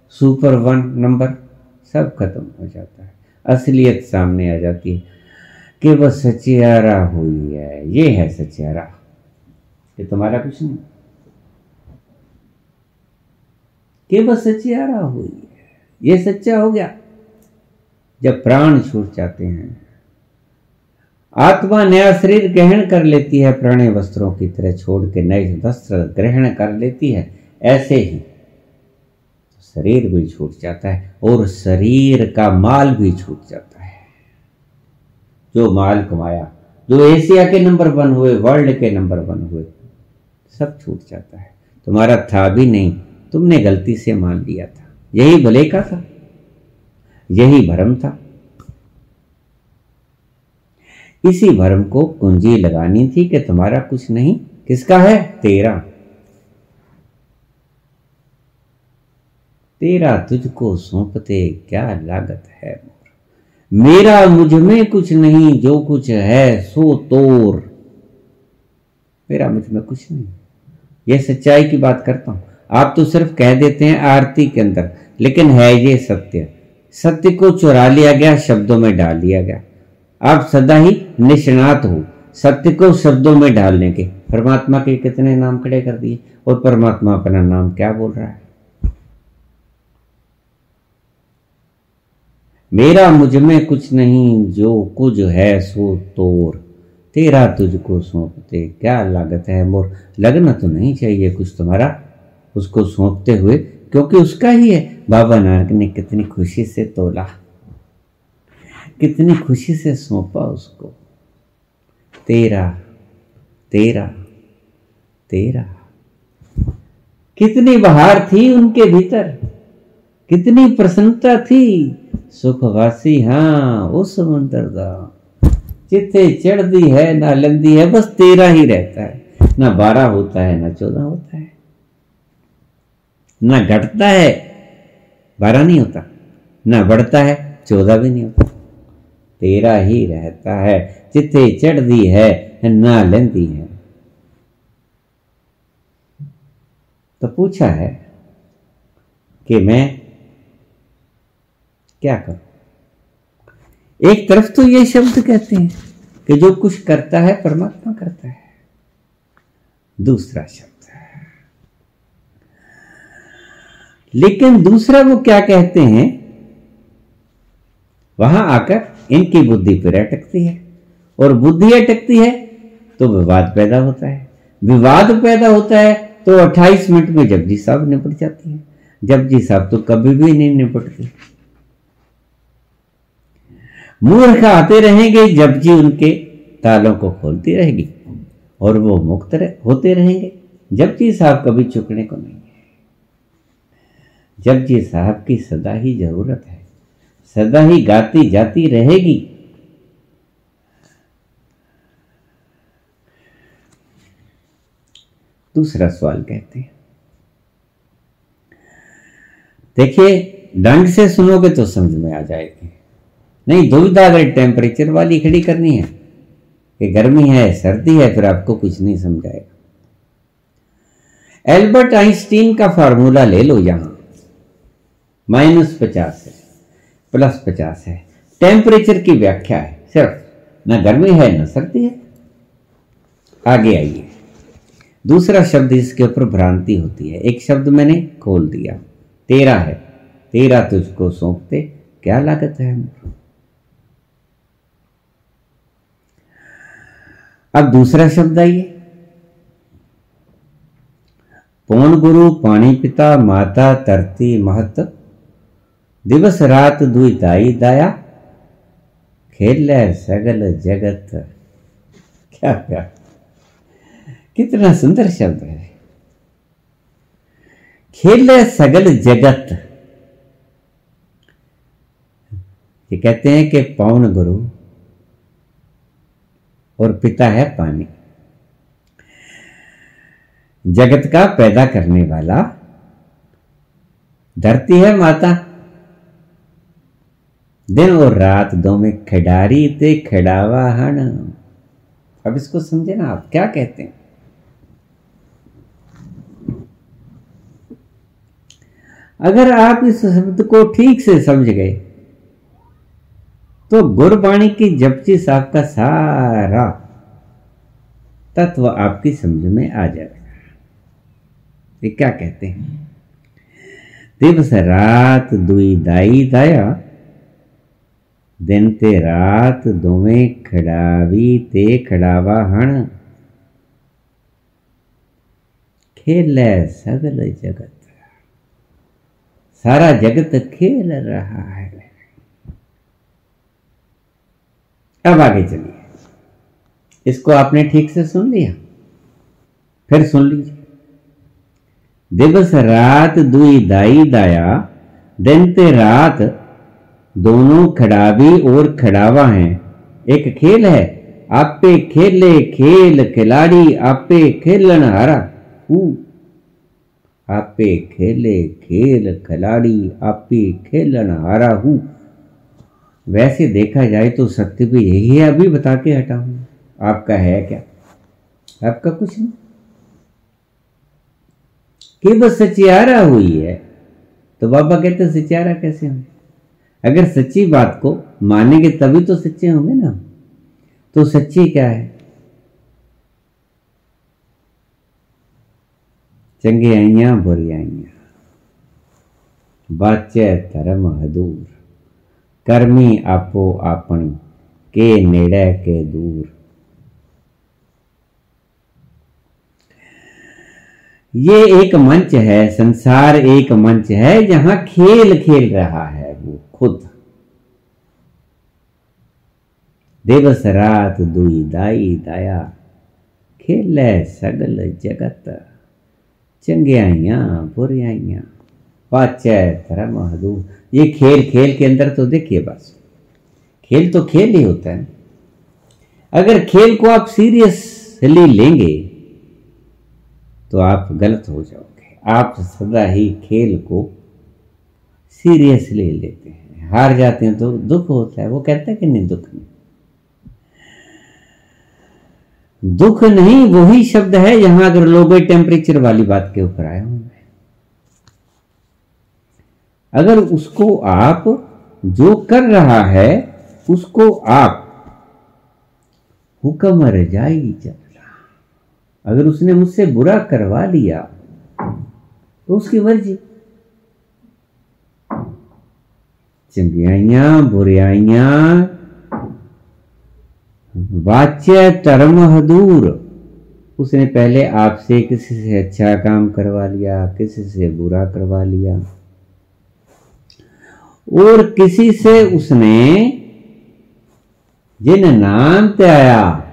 Super one number? सब खत्म हो जाता है। असलियत सामने आ जाती है। कि वह सचियारा हुई है। ये है सचियारा। ये तुम्हारा कुछ नहीं। कि वह सचियारा हुई है। ये सच्चा हो गया। जब प्राण छूट जाते हैं। आत्मा नया शरीर ग्रहण कर लेती है। पुराने वस्त्रों की तरह छोड़ के नए वस्त्र ग्रहण कर लेती है। ऐसे ही शरीर भी छूट जाता है और शरीर का माल भी छूट जाता है। जो माल कमाया, जो एशिया के नंबर वन हुए, वर्ल्ड के नंबर वन हुए, सब छूट जाता है। तुम्हारा था भी नहीं, तुमने गलती से मान लिया था। यही भले का था, यही भरम था। इसी भरम को कुंजी लगानी थी कि तुम्हारा कुछ नहीं। किसका है? तेरा। तेरा तुझको सौंपते क्या लागत है मेरा मुझमें कुछ नहीं, जो कुछ है, सो तोर। मेरा मुझमें कुछ नहीं। ये सच्चाई की बात करता हूँ। आप तो सिर्फ़ कह देते हैं आरती के अंदर, लेकिन है ये सत्य। सत्य को चुरा लिया गया, शब्दों में डाल दिया गया। आप सदा ही निष्णात हो सत्य को शब्दों में डालने के। परमात्मा के कितने नाम खड़े कर दिए, और परमात्मा अपना नाम क्या बोल रहा है? मेरा मुझमें कुछ नहीं, जो कुछ है सो तोर। तेरा तुझको सौंपते क्या लागत है मोर? लगना तो नहीं चाहिए कुछ तुम्हारा। उसको सौंपते हुए, क्योंकि उसका ही है। बाबा नानक ने कितनी खुशी से तोला। कितनी खुशी से सौंपा उसको। तेरा तेरा तेरा। कितनी बहार थी उनके भीतर। कितनी प्रसन्नता थी। सुखवासी हाँ उस समुंदर दा चित्ते चढ़ती है, ना लंदी है, बस तेरह ही रहता है। ना बारह होता है, ना चौदह होता है। ना घटता है, बारह नहीं होता। ना बढ़ता है, चौदह भी नहीं होता। तेरा ही रहता है, चित्ते चढ़ती है, ना लेंदी है। तो पूछा है कि मैं क्या करो? एक तरफ़ तो ये शब्द कहते हैं कि जो कुछ करता है, परमात्मा करता है। दूसरा शब्द लेकिन दूसरा वो क्या कहते हैं? वहाँ आकर इनकी बुद्धि पर अटकती है। और बुद्धि अटकती है तो विवाद पैदा होता है। विवाद पैदा होता है तो 28 मिनट में जपजी साहब निपट जाती है। जपजी साहब तो कभी भी नहीं निपटते। मूर्ख आते रहेंगे जपजी उनके तालों को खोलती रहेगी और वो मुक्त रह, होते रहेंगे। जपजी साहब कभी चुकने को नहीं है। जपजी साहब की सदा ही ज़रूरत है। सदा ही गाती जाती रहेगी। दूसरा सवाल कहते हैं। देखिए ढंग से सुनोगे तो समझ में आ जाएगी। नहीं दुविधा अगर टेम्परेचर वाली खड़ी करनी है। कि गर्मी है, सर्दी है, फिर आपको कुछ नहीं समझाएगा। एल्बर्ट आइंस्टीन का फार्मूला ले लो यहाँ। माइनस पचास है, प्लस पचास है। टेम्परेचर की व्याख्या है, सिर्फ़। न गर्मी है, न सर्दी है। आगे आइए। दूसरा शब्द इसके ऊपर भ्रांति होती है। एक शब्द मैंने खोल दिया। तेरा है। तेरा तुझको सौंपते, क्या लागत है अब दूसरा शब्द आइए। पौन गुरु पानी पिता माता तरती महत? दिवस रात दुई दाई दाया। खेल सगल जगत। क्या क्या? कितना सुंदर शब्द है। खेल सगल जगत। ये कहते हैं कि पौन गुरु और पिता है पानी। जगत का पैदा करने वाला धरती है माता। दिन और रात दो में खिडारी ते खिडावा हण अब इसको समझे ना आप, क्या कहते हैं? अगर आप इस शब्द को ठीक से समझ गए तो गुरबाणी की जपची साहब का सारा तत्व आपकी समझ में आ जाएगा ये क्या कहते हैं? दिवस रात दुई दाई दाया, दिन ते रात दोवे खड़ावी ते खड़ावा हण। खेल सगल जगत, सारा जगत खेल रहा है। अब आगे चलिए। इसको आपने ठीक से सुन लिया? फिर सुन लीजिए। दिवस रात दुई दाई दाया, दिन ते रात दोनों खड़ावी और खड़ावा हैं। एक खेल है, आपे खेले, खेल खिलाड़ी, आपे खेलन हारा। आपे खेले, खेल खिलाड़ी, आपे खेलन हारा, हूँ। वैसे देखा जाए तो सत्य भी यही है, अभी बता के हटा हूँ आपका है क्या? आपका कुछ नहीं। कि बस सचियारा हुई है तो बाबा कहते सचियारा कैसे होंगे? अगर सच्ची बात को मानेंगे तभी तो सच्चे होंगे ना तो सच्ची क्या है? चंगे आइया, बुरी आइया। बाचे धर्म हदूर कर्मी आपो अपनी के नेड़े के दूर। ये एक मंच है, संसार एक मंच है, जहाँ खेल खेल रहा है वो खुद। दिवस रात दुई दाई दाया, खेल सगल जगत। चंगियाइया बुरियाइया पाचै धर्म हदू। ये खेल खेल के अंदर तो देखिए बस। खेल तो खेल ही होता है। अगर खेल को आप सीरियसली लेंगे तो आप गलत हो जाओगे। आप सदा ही खेल को सीरियसली लेते हैं। हार जाते हैं तो दुख होता है। वो कहता है कि नहीं, दुख नहीं। दुख नहीं, वही शब्द है, यहाँ अगर लोग टेम्परेचर वाली बात के ऊपर आए हूँ अगर उसको आप जो कर रहा है, उसको आप हुक्म रजाई चल रहा। अगर उसने मुझसे बुरा करवा लिया तो उसकी मर्ज़ी। चंगियाइया, बुराइया, वाच्य धर्म हदूर। उसने पहले आपसे किसी से अच्छा काम करवा लिया, किसी से बुरा करवा लिया। और किसी से उसने जिन नाम ते आया,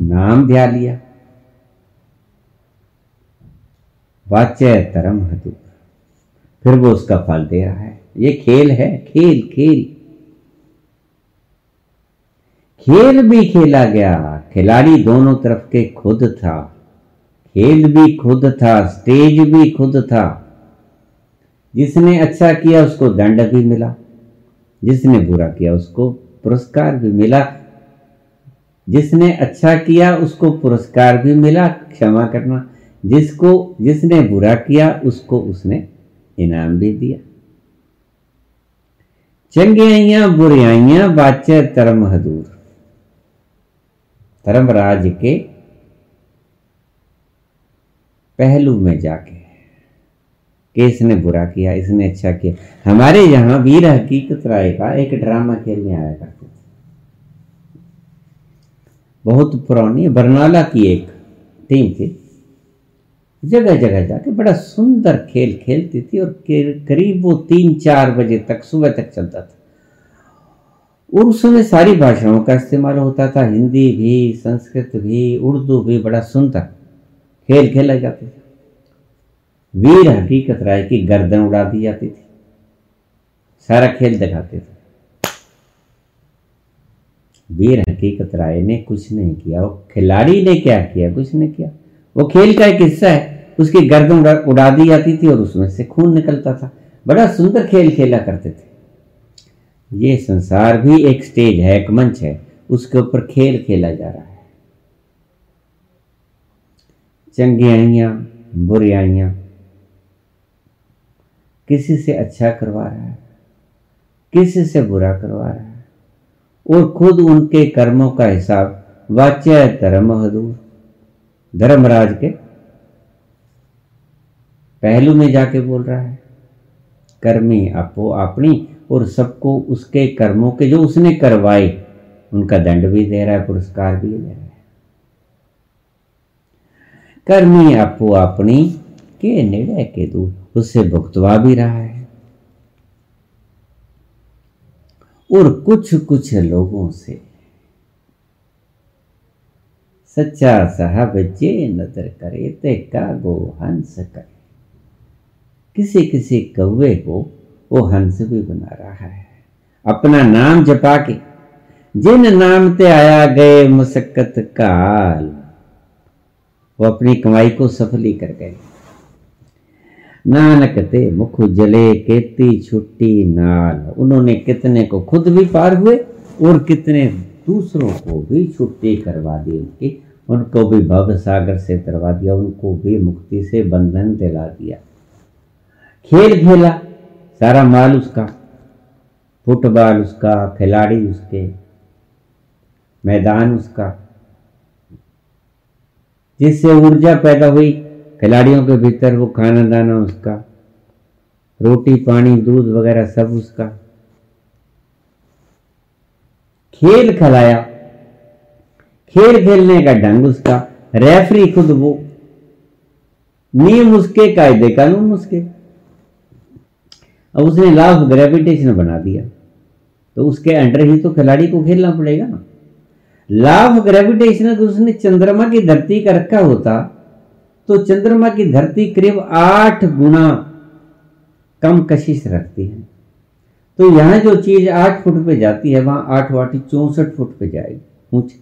नाम ध्या लिया। वाच्य तरम हतु। फिर वो उसका फल दे रहा है। ये खेल है, खेल खेल। खेल भी खेला गया। खिलाड़ी दोनों तरफ़ के खुद था। खेल भी खुद था, स्टेज भी खुद था। जिसने अच्छा किया उसको दंड भी मिला, जिसने बुरा किया उसको पुरस्कार भी मिला, जिसने अच्छा किया उसको पुरस्कार भी मिला, क्षमा करना, जिसको, जिसने बुरा किया उसको उसने इनाम भी दिया। चंगियाइया बुराइया बाच्य तरम हदूर धर्मराज के पहलू में जाके कि इसने बुरा किया, इसने अच्छा किया। हमारे यहाँ वीर हकीकत राय का एक ड्रामा खेलने आया करते थे। बहुत पुरानी, बरनाला की एक टीम थी। जगह जगह जाके बड़ा सुंदर खेल खेलती थी और करीब वो तीन चार बजे तक, सुबह तक चलता था। और उस समय सारी भाषाओं का इस्तेमाल होता था। हिंदी भी, संस्कृत भी, उर्दू भी बड़ा सुंदर खेल खेला जाता थे। वीर हकीकत राय की गर्दन उड़ा दी जाती थी। सारा खेल दिखाते थे। वीर हकीकत राय ने कुछ नहीं किया। वो खिलाड़ी ने क्या किया? कुछ नहीं किया। वो खेल का एक हिस्सा है। उसकी गर्दन उड़ा, उड़ा दी जाती थी और उसमें से खून निकलता था। बड़ा सुंदर खेल खेला करते थे। ये संसार भी एक स्टेज है एक मंच है। उसके ऊपर खेल खेला जा रहा है। चंगियाइया बुरियाइया किसी से अच्छा करवा रहा है, किसी से बुरा करवा रहा है। और खुद उनके कर्मों का हिसाब वाच्य धर्म हदूर, धर्मराज के पहलू में जाके बोल रहा है। कर्मी अपो अपनी और सबको उसके कर्मों के जो उसने करवाए, उनका दंड भी दे रहा है, पुरस्कार भी दे रहा है। कर्मी अपो अपनी के निर्णय के दूर उससे भुगतवा भी रहा है। और कुछ कुछ लोगों से सच्चा साहब जे नज़र करे, ते कागो हंस करे। किसी किसी कौवे को वो हंस भी बना रहा है। अपना नाम जपा के, जिन नाम ते आया गए मुसक्कत काल, वो अपनी कमाई को सफली कर गए। नानक ते मुख जले केती छुट्टी नाल। उन्होंने कितने को खुद भी पार हुए और कितने दूसरों को भी छुट्टी करवा दी उनकी। उनको भी भव सागर से तरवा दिया, उनको भी मुक्ति से बंधन दिला दिया। खेल खेला, सारा माल उसका, फुटबॉल उसका, खिलाड़ी उसके, मैदान उसका। जिससे ऊर्जा पैदा हुई खिलाड़ियों के भीतर वो खाना दाना उसका, रोटी, पानी, दूध वगैरह सब उसका। खेल खिलाया। खेल खेलने का ढंग उसका, रेफरी खुद वो। नियम उसके, कायदे कानून उसके। अब उसने लॉ ऑफ़ ग्रेविटेशन बना दिया। तो उसके अंडर ही तो खिलाड़ी को खेलना पड़ेगा ना। लॉ ऑफ़ ग्रेविटेशन उसने चंद्रमा की धरती का रखा होता तो चंद्रमा की धरती करीब आठ गुना कम कशिश रखती है। तो यहाँ जो चीज़ आठ फुट पे जाती है, वहाँ आठ वाटी चौसठ फुट पे जाएगी, ऊँची।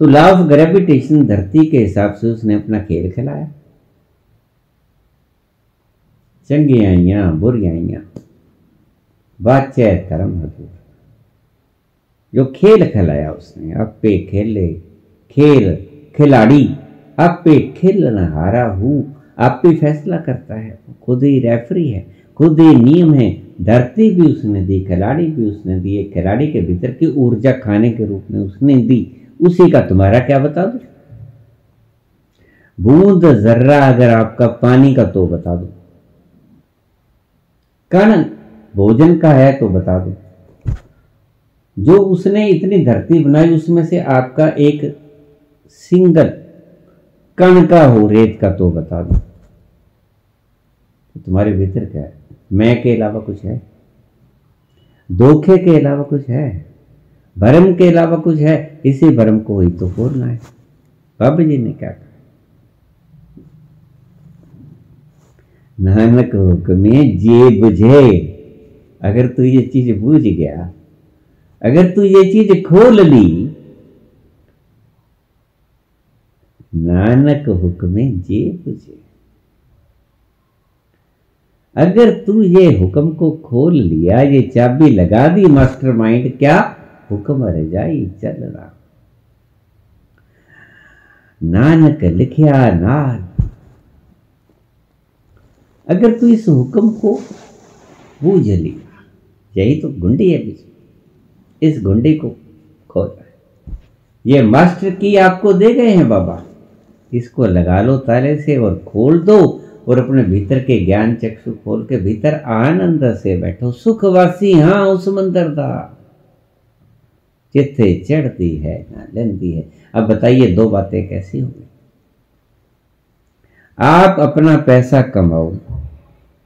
तो लॉ ऑफ़ ग्रेविटेशन धरती के हिसाब से उसने अपना खेल खिलाया। चंगी आइया बुरी आइया बाचे धर्म हजूर। जो खेल खिलाया उसने अपे खेले, खेल, खिलाड़ी। अपे खेल हारा हूँ। आप भी फैसला करता है। खुद ही रेफरी है। खुद ही नियम है। धरती भी उसने दी, खिलाड़ी भी उसने दी एक खिलाड़ी के भीतर की ऊर्जा खाने के रूप में उसने दी। उसी का तुम्हारा क्या बता दो? बूंद जर्रा अगर आपका पानी का तो बता दो। कण भोजन का है तो बता दो। जो उसने इतनी धरती बनाई, उसमें से आपका एक सिंगल कण का हो, रेत का तो बता दो। तो तुम्हारे भीतर क्या है? मैं के अलावा कुछ है? धोखे के अलावा कुछ है? भरम के अलावा कुछ है? इसी भरम को ही तो खोलना है। बाबा जी ने क्या कहा? नानक हुक्मे जे बुझे अगर तू ये चीज़ बूझ गया, अगर तू ये चीज़ खोल ली नानक हुक्मे जे बुझे। अगर तू ये हुक्म को खोल लिया, ये चाबी लगा दी मास्टर माइंड क्या हुक्म रजाई चल रहा? नानक लिखिया नाल। अगर तू इस हुक्म को बूझ लिया, यही तो गुंडी है बीच इस गुंडी को खोल। ये मास्टर की आपको दे गए हैं बाबा। इसको लगा लो ताले से और खोल दो और अपने भीतर के ज्ञान चक्षु खोल के भीतर आनंद से बैठो। सुखवासी हाँ उस मंदिर का चित्ते चढ़ती है, ना लेंदी है। अब बताइए, दो बातें कैसी होंगी? आप अपना पैसा कमाओ,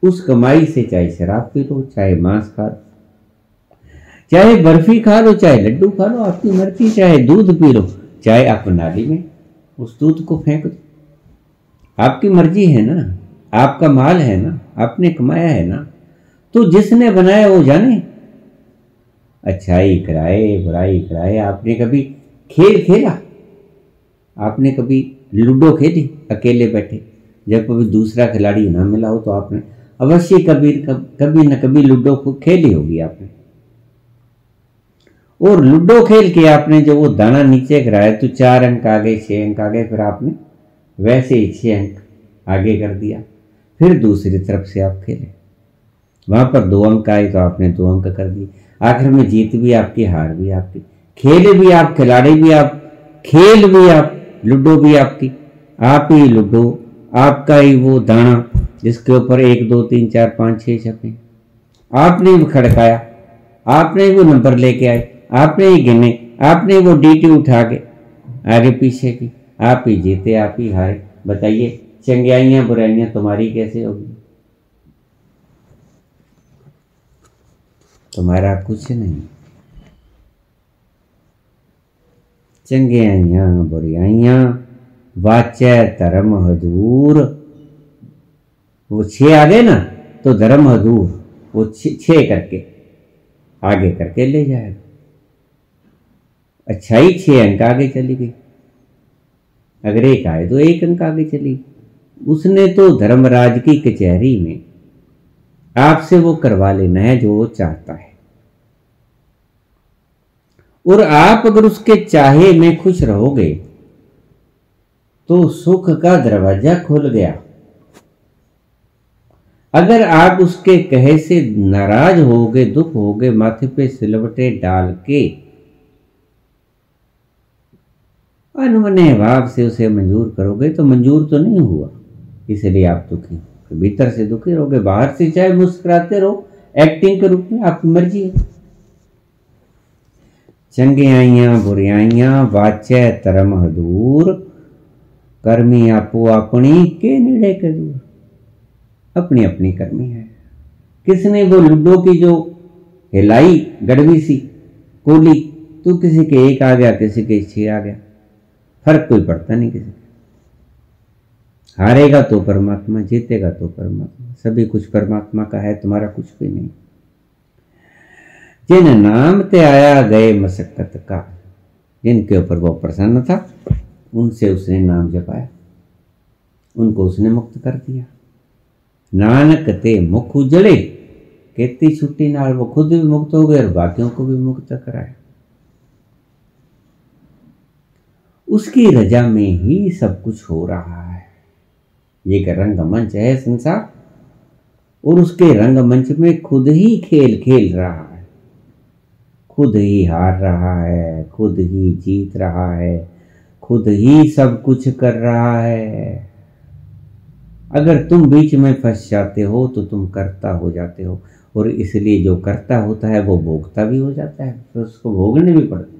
उस कमाई से चाहे शराब पी लो, चाहे मांस खा लो, चाहे बर्फ़ी खा लो, चाहे लड्डू खा लो, आपकी मर्ज़ी, चाहे दूध पी लो, चाहे आप नाली में उस दूध को फेंक दो। आपकी मर्ज़ी है ना? आपका माल है ना? आपने कमाया है ना? तो जिसने बनाया वो जाने। अच्छाई कराए, बुराई कराए, आपने कभी खेल खेला? आपने कभी लूडो खेली? अकेले बैठे। जब कभी दूसरा खिलाड़ी ना मिला हो तो आपने अवश्य कभी कभी न कभी लूडो को खेली होगी आपने। और लूडो खेल के आपने जो वो दाना नीचे गिराया तो चार अंक आगे, छह अंक आगे, फिर आपने वैसे ही छह अंक आगे कर दिया। फिर दूसरी तरफ़ से आप खेले। वहाँ पर दो अंक आए तो आपने दो अंक कर दिए। आखिर में जीत भी आपकी, हार भी आपकी। खेले भी आप, खिलाड़ी भी आप, खेल भी आप, लूडो भी आपकी। आप ही लूडो, आपका ही वो दाना, जिसके ऊपर एक, दो, तीन, चार, पाँच छः छपे आपने भी खड़काया, आपने वो नंबर लेके आए। आपने ही गिने, आपने वो डीटी उठा के आगे पीछे की। आप ही जीते, आप ही हारे। बताइए चंग्याइयाँ बुराइयाँ तुम्हारी कैसे होगी? तुम्हारा कुछ नहीं। चंग्याइयाँ बुराइयाँ, वाच्य धर्म हदूर वो छे आ गए ना तो धर्म हदूर वो छे करके, आगे करके ले जाएगा। अच्छाई छह अंक आगे चली गई। अगर एक आए तो एक अंक आगे चली उसने तो धर्मराज की कचहरी में आपसे वो करवा लेना है जो वो चाहता है। और आप अगर उसके चाहे में खुश रहोगे तो सुख का दरवाज़ा खुल गया। अगर आप उसके कहे से नाराज़ होगे, दुख होगे, माथे पे सिलवटे डाल के अनमने भाव से उसे मंजूर करोगे तो मंजूर तो नहीं हुआ। इसलिए आप दुखी भीतर से दुखी रहोगे, बाहर से चाहे मुस्कुराते रहो एक्टिंग के रूप में आपकी मर्ज़ी है। चंगे चंगियाइयाँ बुरियाइयाँ वाच्य तरम दूर कर्मी आपो अपनी के निड़े के दूर। अपनी अपनी कर्मी है। किसने वो लूडो की जो हिलाई गड़बी सी, कोली, तू किसी के एक आ गया, किसी के छह आ गया। फ़र्क कोई पड़ता नहीं किसी हारेगा तो परमात्मा, जीतेगा तो परमात्मा। सभी कुछ परमात्मा का है, तुम्हारा कुछ भी नहीं। जिन नाम ते आया गए मशक्कत का, जिनके ऊपर वो प्रसन्न था, उनसे उसने नाम जपाया। उनको उसने मुक्त कर दिया। नानक ते मुख उजड़े कहती छुट्टी नाल वो खुद भी मुक्त हो गए और बाकियों को भी मुक्त कराया। उसकी रजा में ही सब कुछ हो रहा है। ये एक रंगमंच है संसार, और उसके रंगमंच में खुद ही खेल खेल रहा है। खुद ही हार रहा है, खुद ही जीत रहा है, खुद ही सब कुछ कर रहा है। अगर तुम बीच में फंस जाते हो तो तुम करता हो जाते हो, और इसलिए जो करता होता है, वो भोगता भी हो जाता है फिर तो उसको भोगने भी पड़ते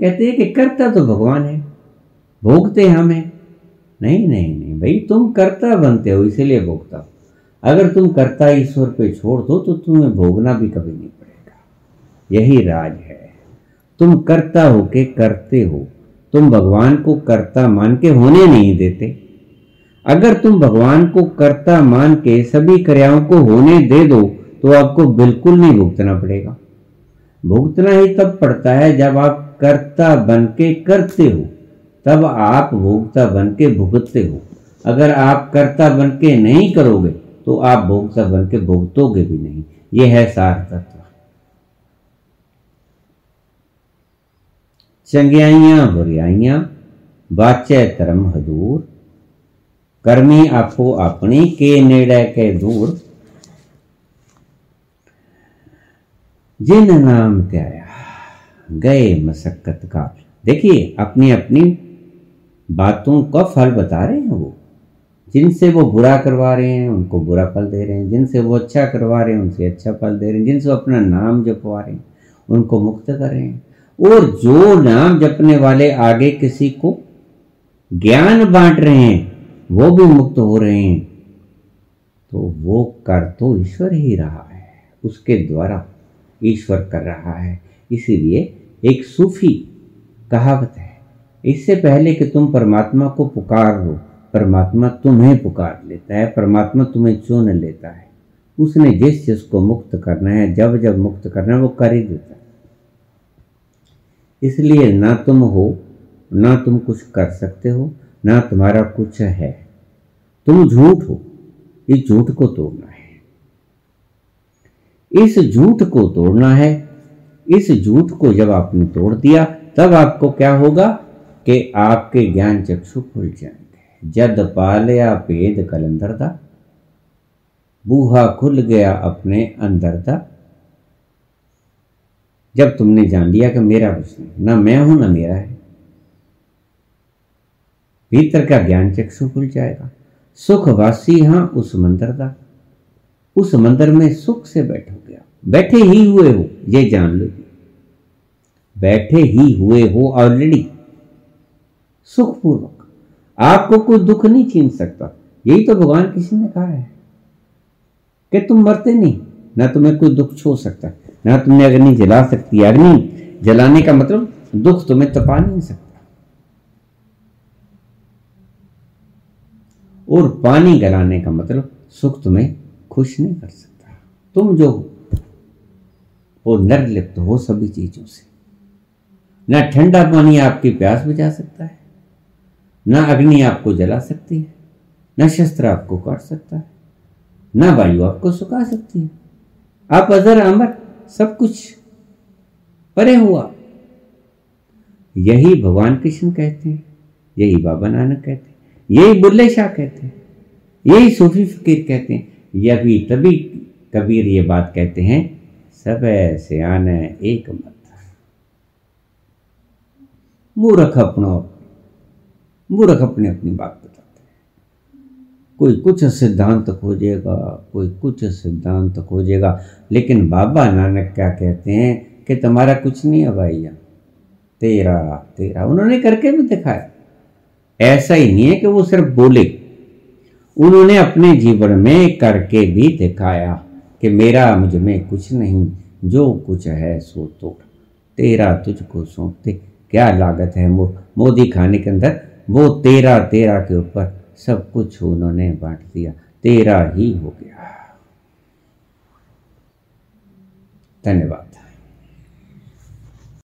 कहते हैं कि करता तो भगवान है। भोगते हम हैं। नहीं नहीं नहीं, भाई, तुम करता बनते हो, इसीलिए भोगता हो। अगर तुम कर्ता ईश्वर पे छोड़ दो तो तुम्हें भोगना भी कभी नहीं पड़ेगा। यही राज है। तुम करता हो के करते हो। तुम भगवान को कर्ता मान के होने नहीं देते। अगर तुम भगवान को कर्ता मान के सभी क्रियाओं को होने दे दो तो आपको बिल्कुल नहीं भुगतना पड़ेगा। भुगतना ही तब पड़ता है जब आप कर्ता बन के करते हो, तब आप भोगता बन के भुगतते हो। अगर आप कर्ता बन के नहीं करोगे तो आप भोगता बन के भुगतोगे भी नहीं। यह है सार तत्व चंगियाइया बुरियाइया बाच्य तरम हदूर कर्मी आपो अपनी के नेड़े के दूर। जिन नाम त्याया गए मशक्कत का। देखिए अपनी अपनी बातों का फल बता रहे हैं वो। जिनसे वो बुरा करवा रहे हैं, उनको बुरा फल दे रहे हैं। जिनसे वो अच्छा करवा रहे हैं, उनसे अच्छा फल दे रहे हैं। जिनसे अपना नाम जपवा रहे हैं, उनको मुक्त कर रहे हैं। और जो नाम जपने वाले आगे किसी को ज्ञान बांट रहे हैं, वो भी मुक्त हो रहे हैं। तो वो कर तो ईश्वर ही रहा है। उसके द्वारा ईश्वर कर रहा है। इसीलिए एक सूफी कहावत है। इससे पहले कि तुम परमात्मा को पुकार लो परमात्मा तुम्हें पुकार लेता है, परमात्मा तुम्हें चुन लेता है। उसने जिस चीज़ को मुक्त करना है, जब जब मुक्त करना है, वो कर ही देता है। इसलिए ना तुम हो, ना तुम कुछ कर सकते हो, ना तुम्हारा कुछ है। तुम झूठ हो, इस झूठ को तोड़ना है। इस झूठ को तोड़ना है इस झूठ को जब आपने तोड़ दिया, तब आपको क्या होगा कि आपके ज्ञान चक्षु खुल जाएँगे। जद पालया भेद कलंदर था बूहा खुल गया अपने अंदर था जब तुमने जान लिया कि मेरा कुछ नहीं, ना मैं हूँ, ना मेरा है। भीतर का ज्ञान चक्षु खुल जाएगा। सुखवासी हाँ, उस मंदिर का उस मंदिर में सुख से बैठो गया बैठे ही हुए हो, ये जान लो। बैठे ही हुए हो ऑलरेडी सुखपूर्वक। आपको कोई दुख नहीं छीन सकता। यही तो भगवान किसी ने कहा है कि तुम मरते नहीं, ना तुम्हें कोई दुख छो सकता, ना तुमने अग्नि जला सकती अग्नि जलाने का मतलब दुख तुम्हें तपा नहीं सकता। और पानी गलाने का मतलब सुख तुम्हें खुश नहीं कर सकता। तुम जो हो, वो निर्लिप्त हो सभी चीज़ों से। ना ठंडा पानी आपकी प्यास बुझा सकता है, ना अग्नि आपको जला सकती है, ना शस्त्र आपको काट सकता है, ना वायु आपको सुखा सकती है। आप अजर अमर, सब कुछ परे हुआ। यही भगवान कृष्ण कहते हैं, यही बाबा नानक कहते हैं, यही बुल्ले शाह कहते हैं, यही सूफी फकीर कहते हैं यह भी तभी कबीर ये बात कहते हैं, सब ऐसे आने एक मत। मूर्ख अपनो मूर्ख अपने अपनी बात बताते हैं। कोई कुछ सिद्धांत खोजेगा, कोई कुछ सिद्धांत खोजेगा, लेकिन बाबा नानक क्या कहते हैं कि तुम्हारा कुछ नहीं है भैया तेरा तेरा, उन्होंने करके भी दिखाया। ऐसा ही नहीं है कि वो सिर्फ़ बोले। उन्होंने अपने जीवन में करके भी दिखाया कि मेरा मुझमें कुछ नहीं, जो कुछ है सो तो तेरा तुझको सौंपते क्या लागत है मो, मोदी खाने के अंदर? वो तेरा तेरा के ऊपर सब कुछ उन्होंने बांट दिया। तेरा ही हो गया। धन्यवाद।